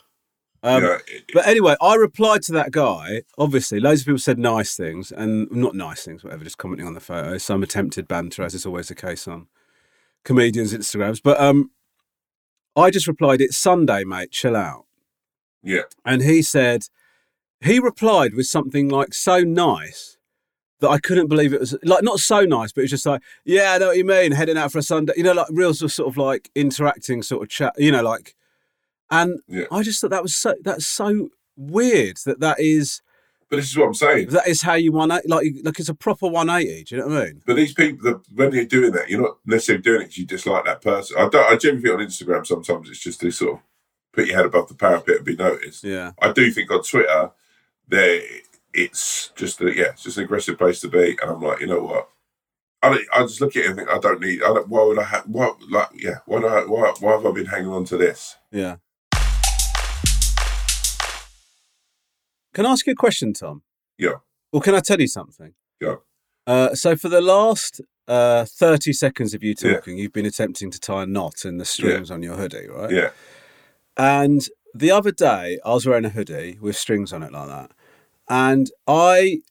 Um, it- But anyway, I replied to that guy. Obviously, loads of people said nice things, and not nice things, whatever, just commenting on the photo. Some attempted banter, as is always the case on comedians' Instagrams. But um, I just replied, "It's Sunday, mate. Chill out." yeah, And he said, he replied with something like so nice that I couldn't believe it was like not so nice, but it was just like, yeah, I know what you mean, heading out for a Sunday, you know, like real sort of like interacting sort of chat, you know, like, and Yeah. I just thought that was so that's so weird that that is but this is what I'm saying. that is how you one eight like like it's a proper one eighty. Do you know what I mean? But these people, the, when they're doing that, you're not necessarily doing it because you dislike that person. I don't. I generally think on Instagram sometimes it's just to sort of put your head above the parapet and be noticed. Yeah, I do think on Twitter, there it's just a, yeah, it's just an aggressive place to be, and I'm like, you know what? I, don't- I just look at it and think I don't need. I don't, why would I have? What like yeah? Why do I, why why have I been hanging on to this? yeah. Can I ask you a question, Tom? Yeah. Or can I tell you something? Yeah. Uh, so for the last uh, 30 seconds of you Yeah. talking, you've been attempting to tie a knot in the strings on your hoodie, right? Yeah, And the other day, I was wearing a hoodie with strings on it like that. And I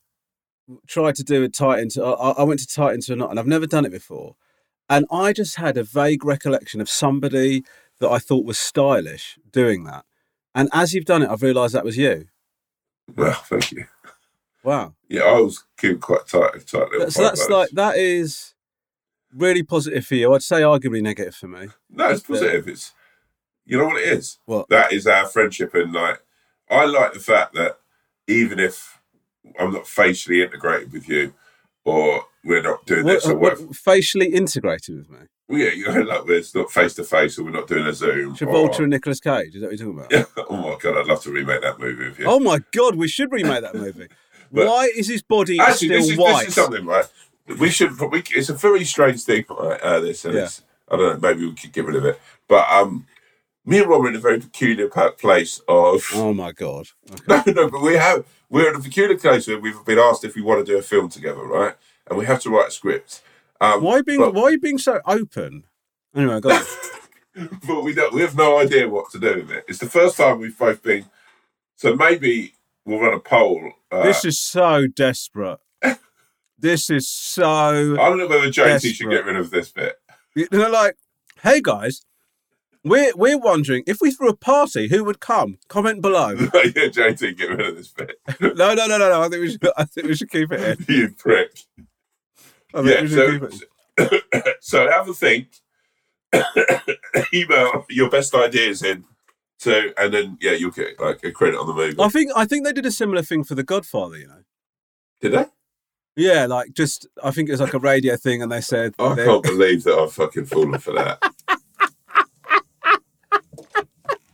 tried to do a tight into, I, I went to tight into a knot, and I've never done it before. And I just had a vague recollection of somebody that I thought was stylish doing that. And as you've done it, I've realised that was you. Well, thank you. Wow. Yeah, I was keeping quite tight, tight little. So that's like, that is really positive for you. I'd say arguably negative for me. No, it's positive. It's you know what it is. What? that is our friendship, and like I like the fact that even if I'm not facially integrated with you, or we're not doing What, this or uh, what- whatever. facially integrated with me. Well, yeah, you know, like it's not face to face, or we're not doing a Zoom. Travolta or- and Nicolas Cage. Is that what you're talking about? Yeah. Oh my god, I'd love to remake that movie with you. Oh my god, we should remake that movie. But- Why is his body Actually, still this is, white? this is something, right? We should. We, it's a very strange thing, right? Uh, this, and Yeah. it's, I don't know. Maybe we could get rid of it. But um, me and Rom are in a very peculiar place of. Oh my god. Okay. No, no, but we have we're in a peculiar case where we've been asked if we want to do a film together, right? And we have to write a script. Um, Why are you being but, why are you being so open? Anyway, go on. but we don't. We have no idea what to do with it. It's the first time we've both been. So maybe we'll run a poll. Uh, this is so desperate. This is so I don't know whether JT should get rid of this bit. you know, like, hey guys, we're we're wondering if we threw a party, who would come? Comment below. yeah, JT, get rid of this bit. no, no, no, no, no. I think we should. I think we should keep it in. you prick. Yeah, so, it. so have a think. Email your best ideas in So and then yeah, you'll get like a credit on the movie. I think I think they did a similar thing for The Godfather. You know. Did they? Yeah, like just I think it was like a radio thing, and they said I they- can't believe that I've fucking fallen for that.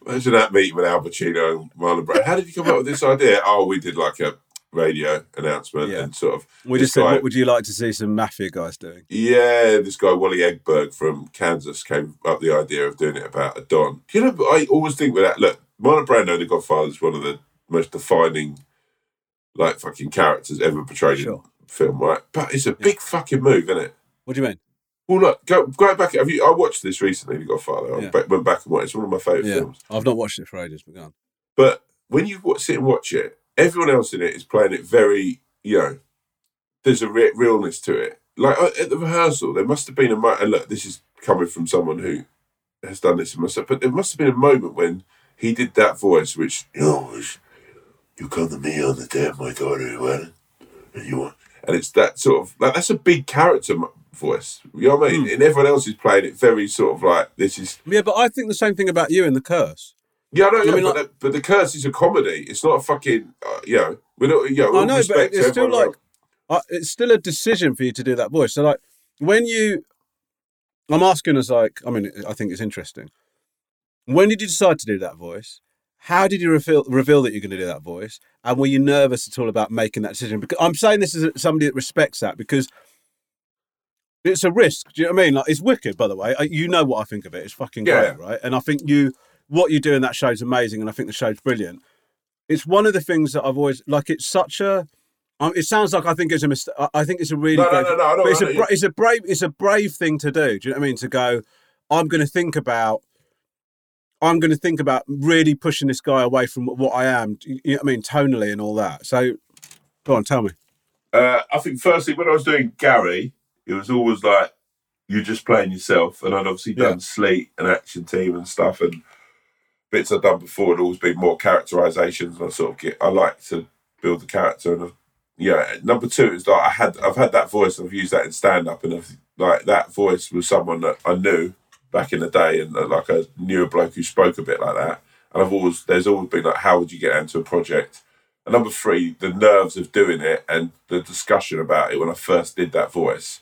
Imagine that meeting with Al Pacino and Marlon Brando. How did you come up with this idea? Oh, we did like a radio announcement Yeah. and sort of. we just said, guy- what would you like to see some mafia guys doing? Yeah, this guy Wally Eggberg from Kansas came up the idea of doing it about a Don. You know, I always think with that. Look, Marlon Brando, The Godfather, is one of the most defining, like fucking characters ever portrayed Sure. in film, right? But it's a big fucking move, isn't it? What do you mean? Well, look, go go back. Have you? I watched this recently, The Godfather. I Yeah. ba- went back and watched. It's one of my favourite Yeah, films. I've not watched it for ages. But go on. But when you sit and watch it, everyone else in it is playing it very, you know, there's a re- realness to it. Like uh, at the rehearsal, there must have been a mo- and look. This is coming from someone who has done this myself, but there must have been a moment when he did that voice, which you know, was, you come to me on the day of my daughter's wedding, and you want, and it's that sort of like that's a big character voice. You know what I mean? And everyone else is playing it very sort of like this is. Yeah, but I think the same thing about you in the curse. Yeah, I know. Yeah, mean, but, like- the, but the curse is a comedy. It's not a fucking. Uh, you know, we're not. You know, I know, but respect it's still like uh, it's still a decision for you to do that voice. So like when you, I'm asking as like, I mean, I think it's interesting. When did you decide to do that voice? How did you reveal reveal that you're going to do that voice? And were you nervous at all about making that decision? Because I'm saying this as somebody that respects that because it's a risk. Do you know what I mean? Like it's wicked, by the way. I- You know what I think of it. It's fucking Yeah. great, right? And I think you, what you do in that show is amazing, and I think the show's brilliant. It's one of the things that I've always like. It's such a. Um, it sounds like I think it's a mistake. I think it's a really. No, no, great no, no, but it's a know bra- you- it's a brave it's a brave thing to do. Do you know what I mean? To go, I'm going to think about. I'm going to think about really pushing this guy away from what I am. You know what I mean? Tonally and all that. So, go on, tell me. Uh, I think firstly, when I was doing Gary, it was always like you're just playing yourself, and I'd obviously done Yeah. Sleet and Action Team and stuff, and bits I've done before had always been more characterizations, and I sort of get I like to build the character, and yeah. Number two is like I had I've had that voice, I've used that in stand up, and I've, like that voice was someone that I knew back in the day, and uh, like I knew a bloke who spoke a bit like that, and I've always there's always been like how would you get into a project. And number three, the nerves of doing it and the discussion about it when I first did that voice.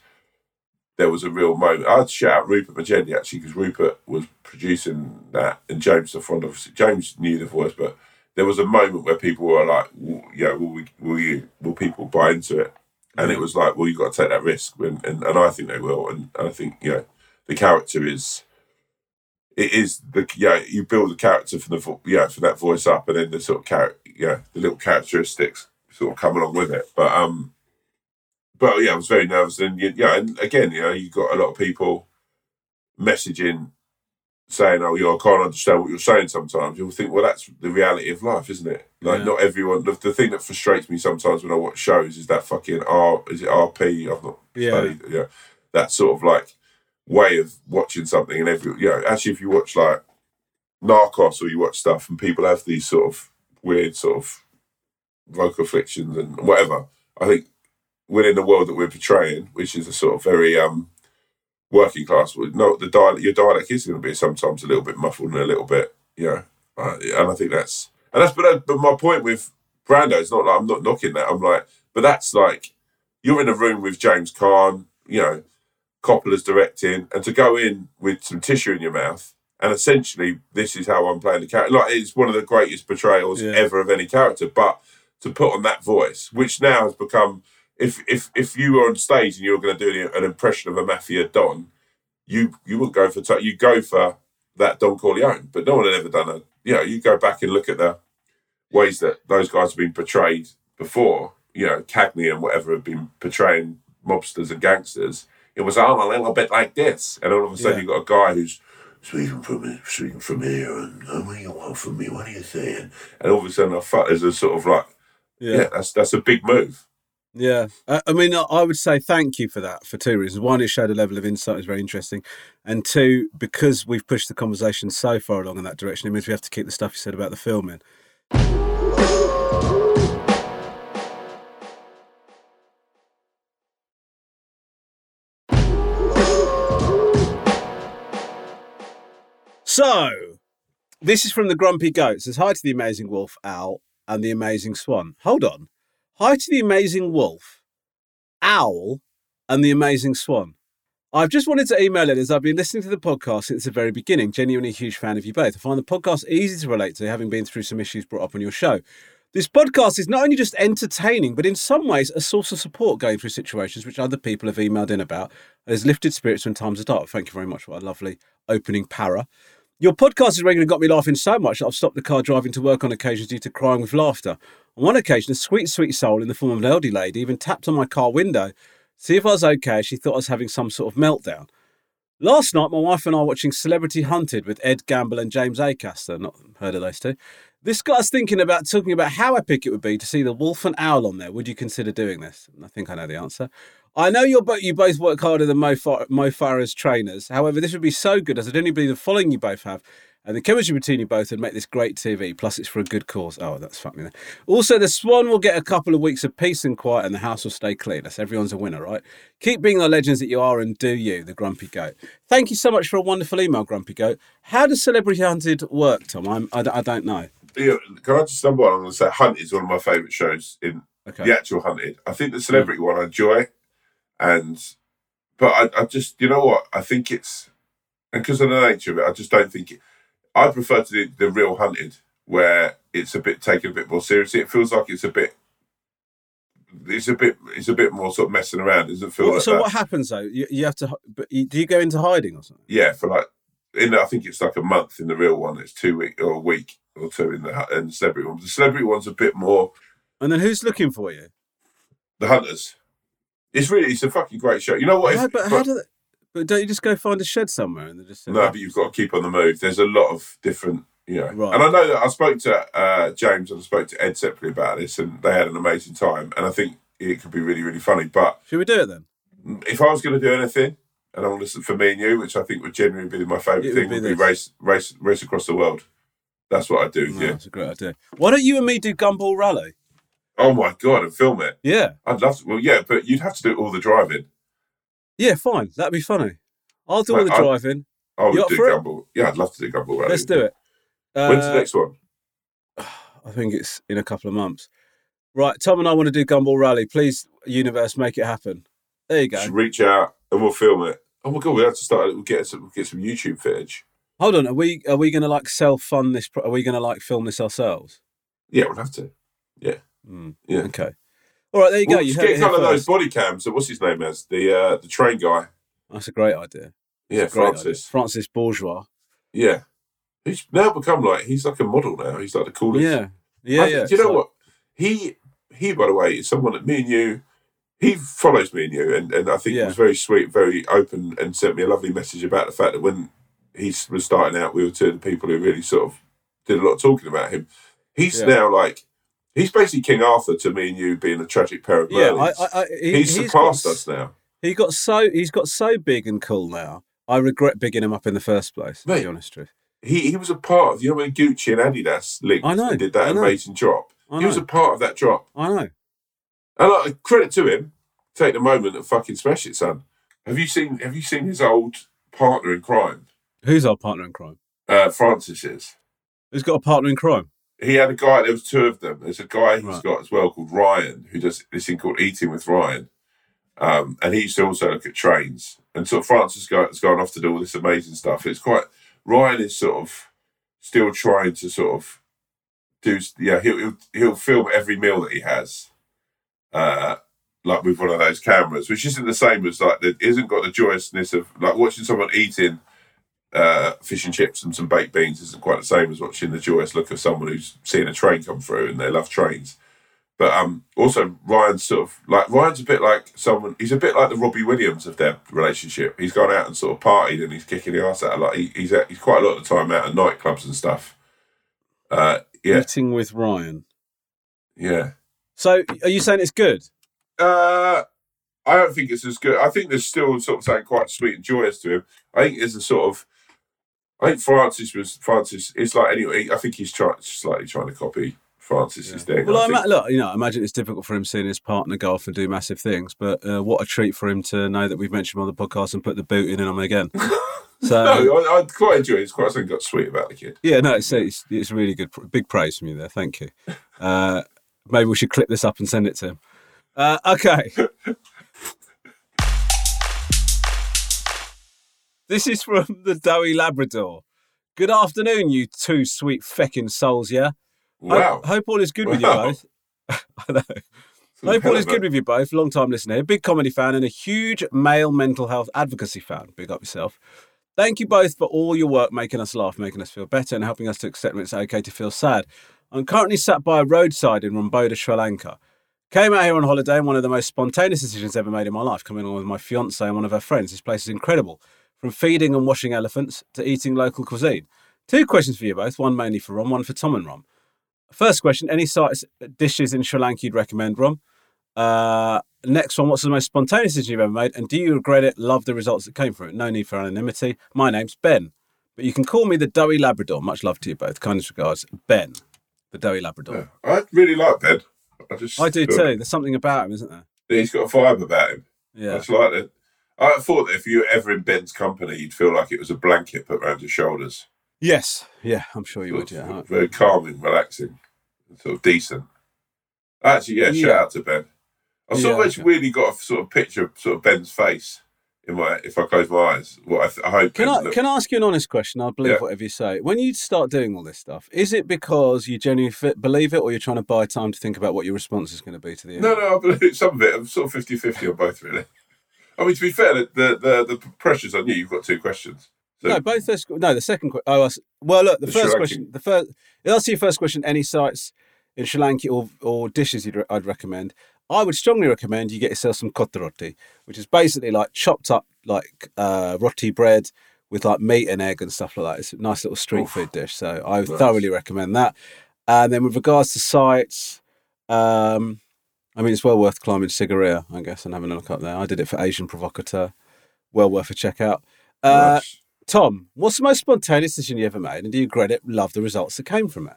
There was a real moment. I'd shout out Rupert Majendie actually because Rupert was producing that and James De Frond of James knew the voice, but there was a moment where people were like, "W- "Yeah, will we, will you, will people buy into it?" And it was like, "Well, you got to take that risk," and, and, and I think they will. And, and I think you know the character is it is the yeah you build the character from the yeah for that voice up and then the sort of character yeah the little characteristics sort of come along with it but um but yeah I was very nervous. And yeah and again you know you got a lot of people messaging saying oh yeah I can't understand what you're saying sometimes. You'll think well that's the reality of life isn't it? Like Yeah. not everyone the, the thing that frustrates me sometimes when I watch shows is that fucking R is it RP I've not Yeah. studied yeah that sort of like way of watching something and every you know actually if you watch like Narcos or you watch stuff and people have these sort of weird sort of vocal afflictions and whatever I think within the world that we're portraying which is a sort of very um working class well, no the dialect your dialect is going to be sometimes a little bit muffled and a little bit you know uh, and I think that's and that's but, but my point with Brando is not like I'm not knocking that I'm like but that's like you're in a room with James Caan you know Coppola's directing, and to go in with some tissue in your mouth, and essentially this is how I'm playing the character. Like it's one of the greatest portrayals Yeah. ever of any character. But to put on that voice, which now has become, if if if you were on stage and you were going to do an impression of a mafia don, you you wouldn't go for t- you go for that Don Corleone. But no one had ever done a. You know, you go back and look at the ways that those guys have been portrayed before. You know, Cagney and whatever have been portraying mobsters and gangsters it was all a little bit like this. And all of a sudden, Yeah. you got a guy who's speaking from speaking from here, and oh, what do you want from me? What are you saying? And all of a sudden, I thought there's a sort of like, yeah, that's that's a big move. Yeah, I, I mean, I, I would say thank you for that for two reasons. One, it showed a level of insight, is very interesting, and two, because we've pushed the conversation so far along in that direction, it means we have to keep the stuff you said about the film in. So, this is from the Grumpy Goat. It says hi to the amazing wolf, owl, and the amazing swan. Hold on. Hi to the amazing wolf, owl, and the amazing swan. I've just wanted to email it as I've been listening to the podcast since the very beginning. Genuinely a huge fan of you both. I find the podcast easy to relate to, having been through some issues brought up on your show. This podcast is not only just entertaining, but in some ways a source of support going through situations which other people have emailed in about. It has lifted spirits when times are dark. Thank you very much for a lovely opening para. Your podcast has regularly got me laughing so much that I've stopped the car driving to work on occasions due to crying with laughter. On one occasion, a sweet, sweet soul in the form of an elderly lady even tapped on my car window to see if I was okay. She thought I was having some sort of meltdown. Last night, my wife and I were watching Celebrity Hunted with Ed Gamble and James Acaster. Not heard of those two. This got us thinking about talking about how epic it would be to see the wolf and owl on there. Would you consider doing this? I think I know the answer. I know you're you both work harder than Mo, Far- Mo Farah's trainers. However, this would be so good as I don't believe the following you both have, And the chemistry between you both would make this great TV. Plus, it's for a good cause. Oh, that's fucking. Also, the Swan will get a couple of weeks of peace and quiet, and the house will stay clean. That's everyone's a winner, right? Keep being the legends that you are, and do you, the Grumpy Goat. Thank you so much for a wonderful email, Grumpy Goat. How does Celebrity Hunted work, Tom? I'm, I, don't- I don't know. Yeah, can I just number one? I'm going to say Hunt is one of my favourite shows in Okay. the actual Hunted. I think the celebrity one I enjoy, and but I, I just you know what I think it's and because of the nature of it, I just don't think it. I prefer to do the real Hunted where it's a bit taken a bit more seriously. It feels like it's a bit. It's a bit. It's a bit more sort of messing around. It doesn't feel What- like so that. what happens though? You, you have to. But you, do you go into hiding or something? Yeah, for like in the, I think it's like a month in the real one. It's two week or a week or two in the in the celebrity one. The celebrity one's a bit more And then who's looking for you? the hunters. It's really it's a fucking great show. You know what? How- If- but how do they, But don't you just go find a shed somewhere and just no, but you've got to keep on the move. There's a lot of different, you know. Right. And I know that I spoke to uh, James and I spoke to Ed separately about this, and they had an amazing time. And I think it could be really, really funny. But Should we do it then? if I was going to do anything, and I want to listen for me and you, which I think would genuinely be my favourite thing, would be this. race, race, race across the world. That's what I do. No, Yeah. That's a great idea. Why don't you and me do Gumball Rally? Oh my god, and film it. Yeah. I'd love to. Well, yeah, but you'd have to do all the driving. Yeah, fine. That'd be funny. I'll do all the I- driving. I would do? Gumball. Yeah, I'd love to do Gumball Rally. Let's do it. When's Uh, the next one? I think it's in a couple of months. Right, Tom and I want to do Gumball Rally. Please, universe, make it happen. There you go. Just reach out and we'll film it. Oh my god, we have to start. We'll get some, we'll get some YouTube footage. Hold on. Are we are we going to like self fund this? Are we going to like film this ourselves? Yeah, we'll have to. Mm, Yeah. Okay. All right. There you go. We'll You get here of those first. body cams. So what's his name as the uh, the train guy? That's a great idea. Yeah, Great idea. Francis. Francis Bourgeois. Yeah, he's now become like he's like a model now. He's like the coolest. Yeah. Yeah. I- yeah. Do you know what? He he, by the way, is someone that me and you. He follows me and you, and, and I think Yeah. he was very sweet, very open, and sent me a lovely message about the fact that when he was starting out, we were two of the people who really sort of did a lot of talking about him. He's Yeah. now like he's basically King Arthur to me and you being a tragic pair of Yeah. I, I, I, he, he's he's surpassed got, us now. He got so he's got so big and cool now. I regret bigging him up in the first place. To be honest truth. He he was a part of you know when Gucci and Adidas linked I know, and did that amazing drop. He was a part of that drop. I know. And like, credit to him, take the moment and fucking smash it, son. Have you seen Have you seen his old partner in crime? Who's our partner in crime? Uh, Francis is. Who's got a partner in crime? He had a guy. There was two of them. There's a guy he's Right. got as well called Ryan, who does this thing called Eating with Ryan. Um, and he used to also look at trains. And sort of Francis has gone off to do all this amazing stuff. It's quite Ryan is sort of still trying to sort of do. Yeah, he'll he'll, he'll film every meal that he has, uh, like with one of those cameras, which isn't the same as like the isn't got the joyousness of like watching someone eating uh, fish and chips and some baked beans isn't quite the same as watching the joyous look of someone who's seeing a train come through and they love trains. But um, also Ryan's sort of like Ryan's a bit like someone. He's a bit like the Robbie Williams of their relationship. He's gone out and sort of partied and he's kicking the ass out. a lot. he, he's at, he's quite a lot of the time out at nightclubs and stuff. Uh, yeah, Eating with Ryan. yeah. So are you saying it's good? Uh, I don't think it's as good. I think there's still sort of something quite sweet and joyous to him. I think there's a sort of. I think Francis was Francis. It's like anyway. I think he's trying slightly trying to copy Francis's thing. Well, I I ima- look, you know, I imagine it's difficult for him seeing his partner go off and do massive things, but uh, what a treat for him to know that we've mentioned him on the podcast and put the boot in on him again. So no, I, I quite enjoy it. It's quite something got sweet about the kid. yeah, no, it's, it's it's really good, big praise from you there. Thank you. Uh, maybe we should clip this up and send it to him. Uh, okay. this is from the Doughy Labrador. Good afternoon, you two sweet fecking souls, yeah? Wow. Hope, hope all is good with you Wow. both. I know. Hope all is good with you both. Long time listener, big comedy fan, and a huge male mental health advocacy fan. Big up yourself. Thank you both for all your work making us laugh, making us feel better, and helping us to accept when it's okay to feel sad. I'm currently sat by a roadside in Ramboda, Sri Lanka. Came out here on holiday and one of the most spontaneous decisions ever made in my life, coming along with my fiance and one of her friends. This place is incredible. From feeding and washing elephants to eating local cuisine. Two questions for you both, one mainly for Rom, one for Tom and Rom. First question, any sites, dishes in Sri Lanka you'd recommend, Rom? Uh, next one, what's the most spontaneous decision you've ever made? And do you regret it? Love the results that came from it. No need for anonymity. My name's Ben. But you can call me the doughy Labrador. Much love to you both. Kindest regards, Ben, the doughy Labrador. Yeah. I really like Ben. I just I do feel- too. There's something about him, isn't there? He's got a vibe about him. Yeah. It's like that. I thought that if you were ever in Ben's company, you'd feel like it was a blanket put around your shoulders. Yes. Yeah, I'm sure you would. Sort Yeah. Very calming, relaxing, sort of decent. Actually, yeah, Yeah. shout out to Ben. I sort of Yeah, really got a sort of picture of sort of Ben's face in my if I close my eyes. What I, th- I hope. Can I can I ask you an honest question? I'll believe Yeah. whatever you say. When you start doing all this stuff, is it because you genuinely fit, believe it, or you're trying to buy time to think about what your response is going to be to the End? No, no, I believe some of it. I'm sort of 50-50 on both, really. I mean, to be fair, the the, the, the pressure's on you. You've got two questions. So, No, both those. No, the second question. Oh, well, look, the, The first question. The first. I'll see your first question. Any sites in Sri Lanka or, or dishes you'd, re- I'd recommend. I would strongly recommend you get yourself some kottu roti, which is basically like chopped up like uh, roti bread with like meat and egg and stuff like that. It's a nice little street Oof. food dish. So I would Nice. thoroughly recommend that. And then with regards to sites, um, I mean, it's well worth climbing Sigiriya, I guess, and having a look up there. I did it for Asian Provocateur. Well worth a check out. Uh, nice. Tom, what's the most spontaneous decision you ever made, and do you regret it? Love the results that came from it.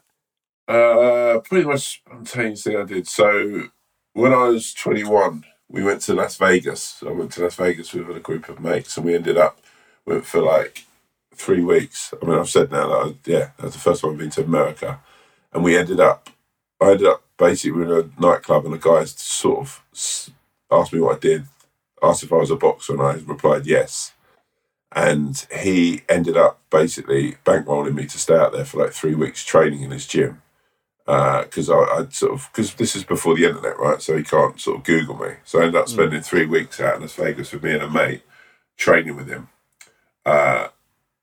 Uh, pretty much spontaneous thing I did. So when I was 21, we went to Las Vegas. I went to Las Vegas with a group of mates, and we ended up went for like three weeks. I mean, I've said now that I, yeah, that's the first time I've been to America, and we ended up. I ended up basically we were in a nightclub, and the guys sort of asked me what I did, asked if I was a boxer, and I replied yes. And he ended up basically bankrolling me to stay out there for like three weeks training in his gym uh, because I, I sort of because this is before the internet, right? So he can't sort of Google me. So I ended up mm. spending three weeks out in Las Vegas with me and a mate, training with him, uh,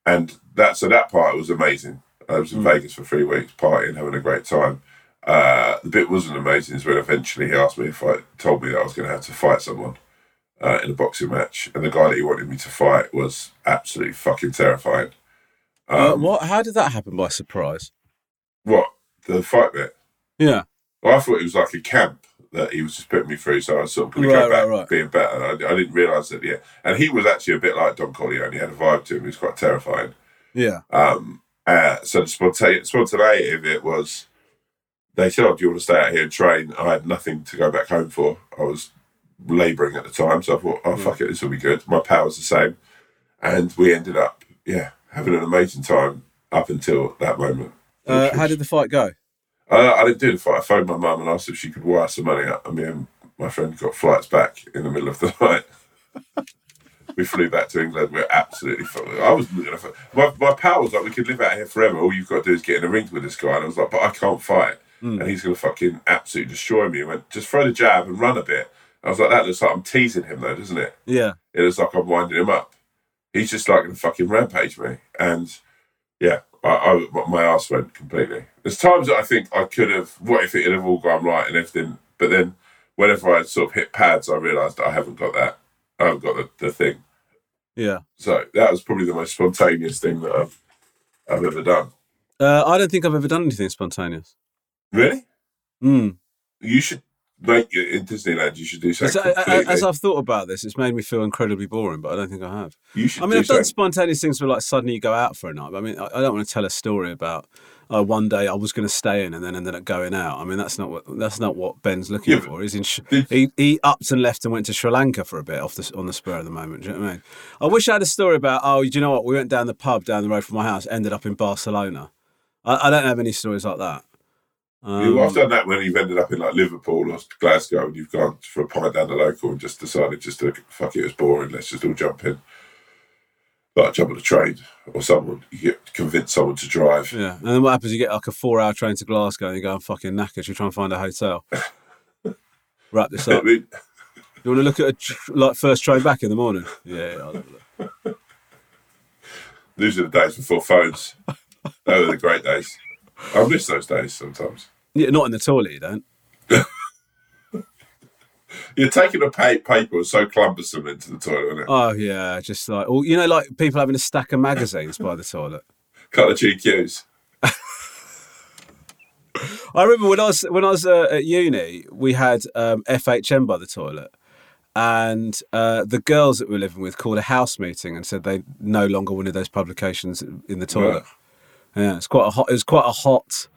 and that so that part was amazing. I was in mm. Vegas for three weeks, partying, having a great time. Uh, the bit wasn't amazing is when eventually he asked me if I told me that I was going to have to fight someone uh, in a boxing match, and the guy that he wanted me to fight was absolutely fucking terrifying. Uh, Um, what? How did that happen by surprise? What the fight bit? Yeah. Well, I thought it was like a camp that he was just putting me through, so I was sort of going to go back right, right. being better. I, I didn't realise that, yeah. And he was actually a bit like Don Corleone. He had a vibe to him. He was quite terrifying. Yeah. Um, uh, so the spontane- spontaneity of it was, they said, oh, do you want to stay out here and train? I had nothing to go back home for. I was labouring at the time, so I thought, oh, fuck it, this will be good. My power's the same. And we ended up, yeah, having an amazing time up until that moment. Uh, Which how did the fight go? uh, I didn't do the fight. I phoned my mum and asked if she could wire some money up. And me and my friend got flights back in the middle of the night. we flew back to England. We're absolutely. fu- I was looking at my my pal was like, "We could live out here forever. All you've got to do is get in a ring with this guy." And I was like, "But I can't fight, Hmm. and he's going to fucking absolutely destroy me." He went, "Just throw the jab and run a bit." I was like, "That looks like I'm teasing him, though, doesn't it?" Yeah. It looks like I'm winding him up. He's just like going to fucking rampage me. And yeah, I, I, my ass went completely. There's times that I think I could have, what if it had have all gone right and everything. But then whenever I sort of hit pads, I realised that I haven't got that. I haven't got the, the thing. Yeah. So that was probably the most spontaneous thing that I've, I've ever done. Uh, I don't think I've ever done anything spontaneous. Really? Hmm. You should make it in Disneyland. You should do As, something as I've thought about this, it's made me feel incredibly boring, but I don't think I have. you should I mean, I've done something. spontaneous things where, like, suddenly you go out for a night. But I mean, I, I don't want to tell a story about oh, one day I was going to stay in and then ended up going out. I mean, that's not what that's not what Ben's looking Yeah, for. He's in. Sh- did- he he upped and left and went to Sri Lanka for a bit off the on the spur of the moment. Do you know what I mean? I wish I had a story about oh, do you know what? We went down the pub down the road from my house, ended up in Barcelona. I, I don't have any stories like that. Um, Yeah, I've done that when you've ended up in like Liverpool or Glasgow and you've gone for a pint down the local and just decided just to fuck it, it was boring, let's just all jump in. Like jump on a train or someone, you get convince someone to drive. Yeah, and then what happens? You get like a four-hour train to Glasgow, and you go, "I'm fucking knackered." You try and find a hotel. Wrap this I up. mean, You want to look at a tr- like first train back in the morning? Yeah, yeah these are the days before phones. Those were the great days. I miss those days sometimes. Yeah not in the toilet. You don't. You're taking a pa- paper so cumbersome into the toilet, isn't it? Oh yeah, just like or you know, like people having a stack of magazines by the toilet. Cut the GQs. I remember when I was when I was uh, at uni, we had um, FHM by the toilet, and uh, the girls that we were living with called a house meeting and said they no longer wanted those publications in the toilet. Yeah, it's quite a hot. It was quite a hot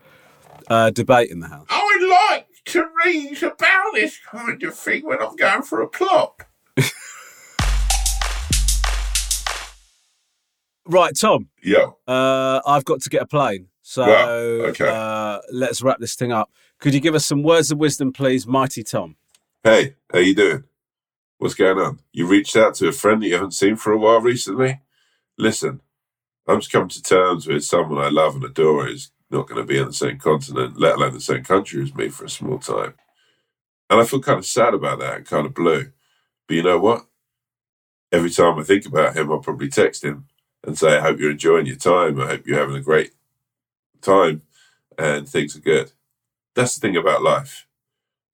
uh, debate in the house. I would like to read about this kind of thing when I'm going for a plop. Right, Tom. Yeah. Uh, I've got to get a plane, so Wow, okay. uh, let's wrap this thing up. Could you give us some words of wisdom, please, mighty Tom? Hey, how you doing? What's going on? You reached out to a friend that you haven't seen for a while recently? Listen, I'm just coming to terms with someone I love and adore who's not going to be on the same continent, let alone the same country as me for a small time. And I feel kind of sad about that and kind of blue. But you know what? Every time I think about him, I'll probably text him and say, I hope you're enjoying your time. I hope you're having a great time and things are good. That's the thing about life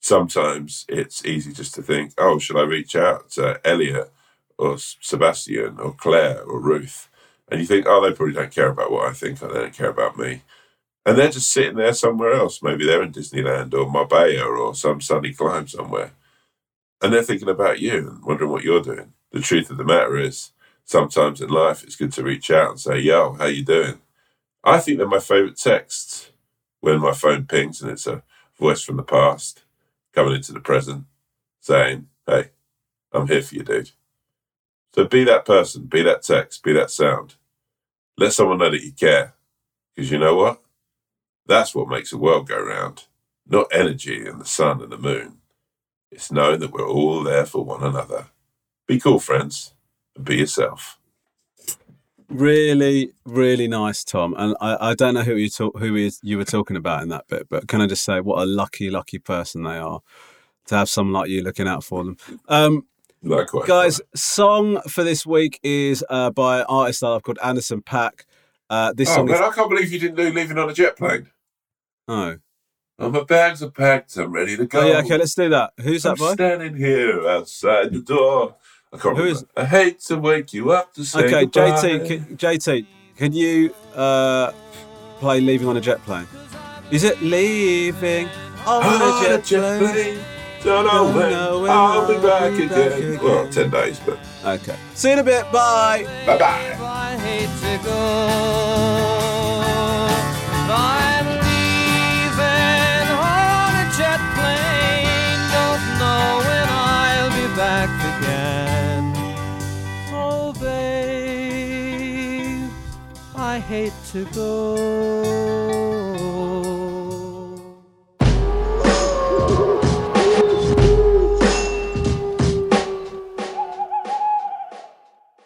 sometimes it's easy just to think, oh, should I reach out to Elliot or Sebastian or Claire or Ruth? And you think, oh, they probably don't care about what I think or they don't care about me. And they're just sitting there somewhere else. Maybe they're in Disneyland or Marbella or some sunny clime somewhere. And they're thinking about you and wondering what you're doing. The truth of the matter is, sometimes in life, it's good to reach out and say, yo, how you doing? I think they're my favorite texts when my phone pings and it's a voice from the past coming into the present saying, Hey, I'm here for you, dude. So be that person, be that text, be that sound. Let someone know that you care. Because you know what? That's what makes the world go round. Not energy and the sun and the moon. It's knowing that we're all there for one another. Be cool, friends, and be yourself. Really, really nice, Tom. And I, I don't know who you talk, who is you were talking about in that bit, but can I just say what a lucky, lucky person they are to have someone like you looking out for them. Um, Likewise. guys, song for this week is uh, by an artist I've called Anderson .Paak. Uh, this Oh, song man, is I can't believe you didn't do leaving on a jet plane. Oh. Oh, my bags are packed. I'm ready to go. oh yeah, okay, let's do that. Who's I'm that by? standing here outside the door. I can't Who remember. is- I hate to wake you up to say Okay, goodbye. JT, can, JT, can you uh, play "Leaving on a Jet Plane"? Is it "Leaving on On a a Jet jet Plane"? plane. Don't know Don't when know when I'll be I'll back be again. back again. Well, 10 days, but Okay, see you in a bit. Bye. bye bye. Go.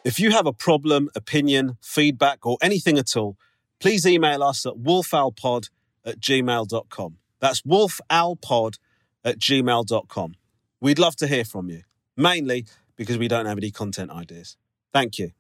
If you have a problem, opinion, feedback, or anything at all, please email us at wolfowlpod at gmail.com. That's wolfowlpod at gmail.com. We'd love to hear from you, mainly because we don't have any content ideas. Thank you.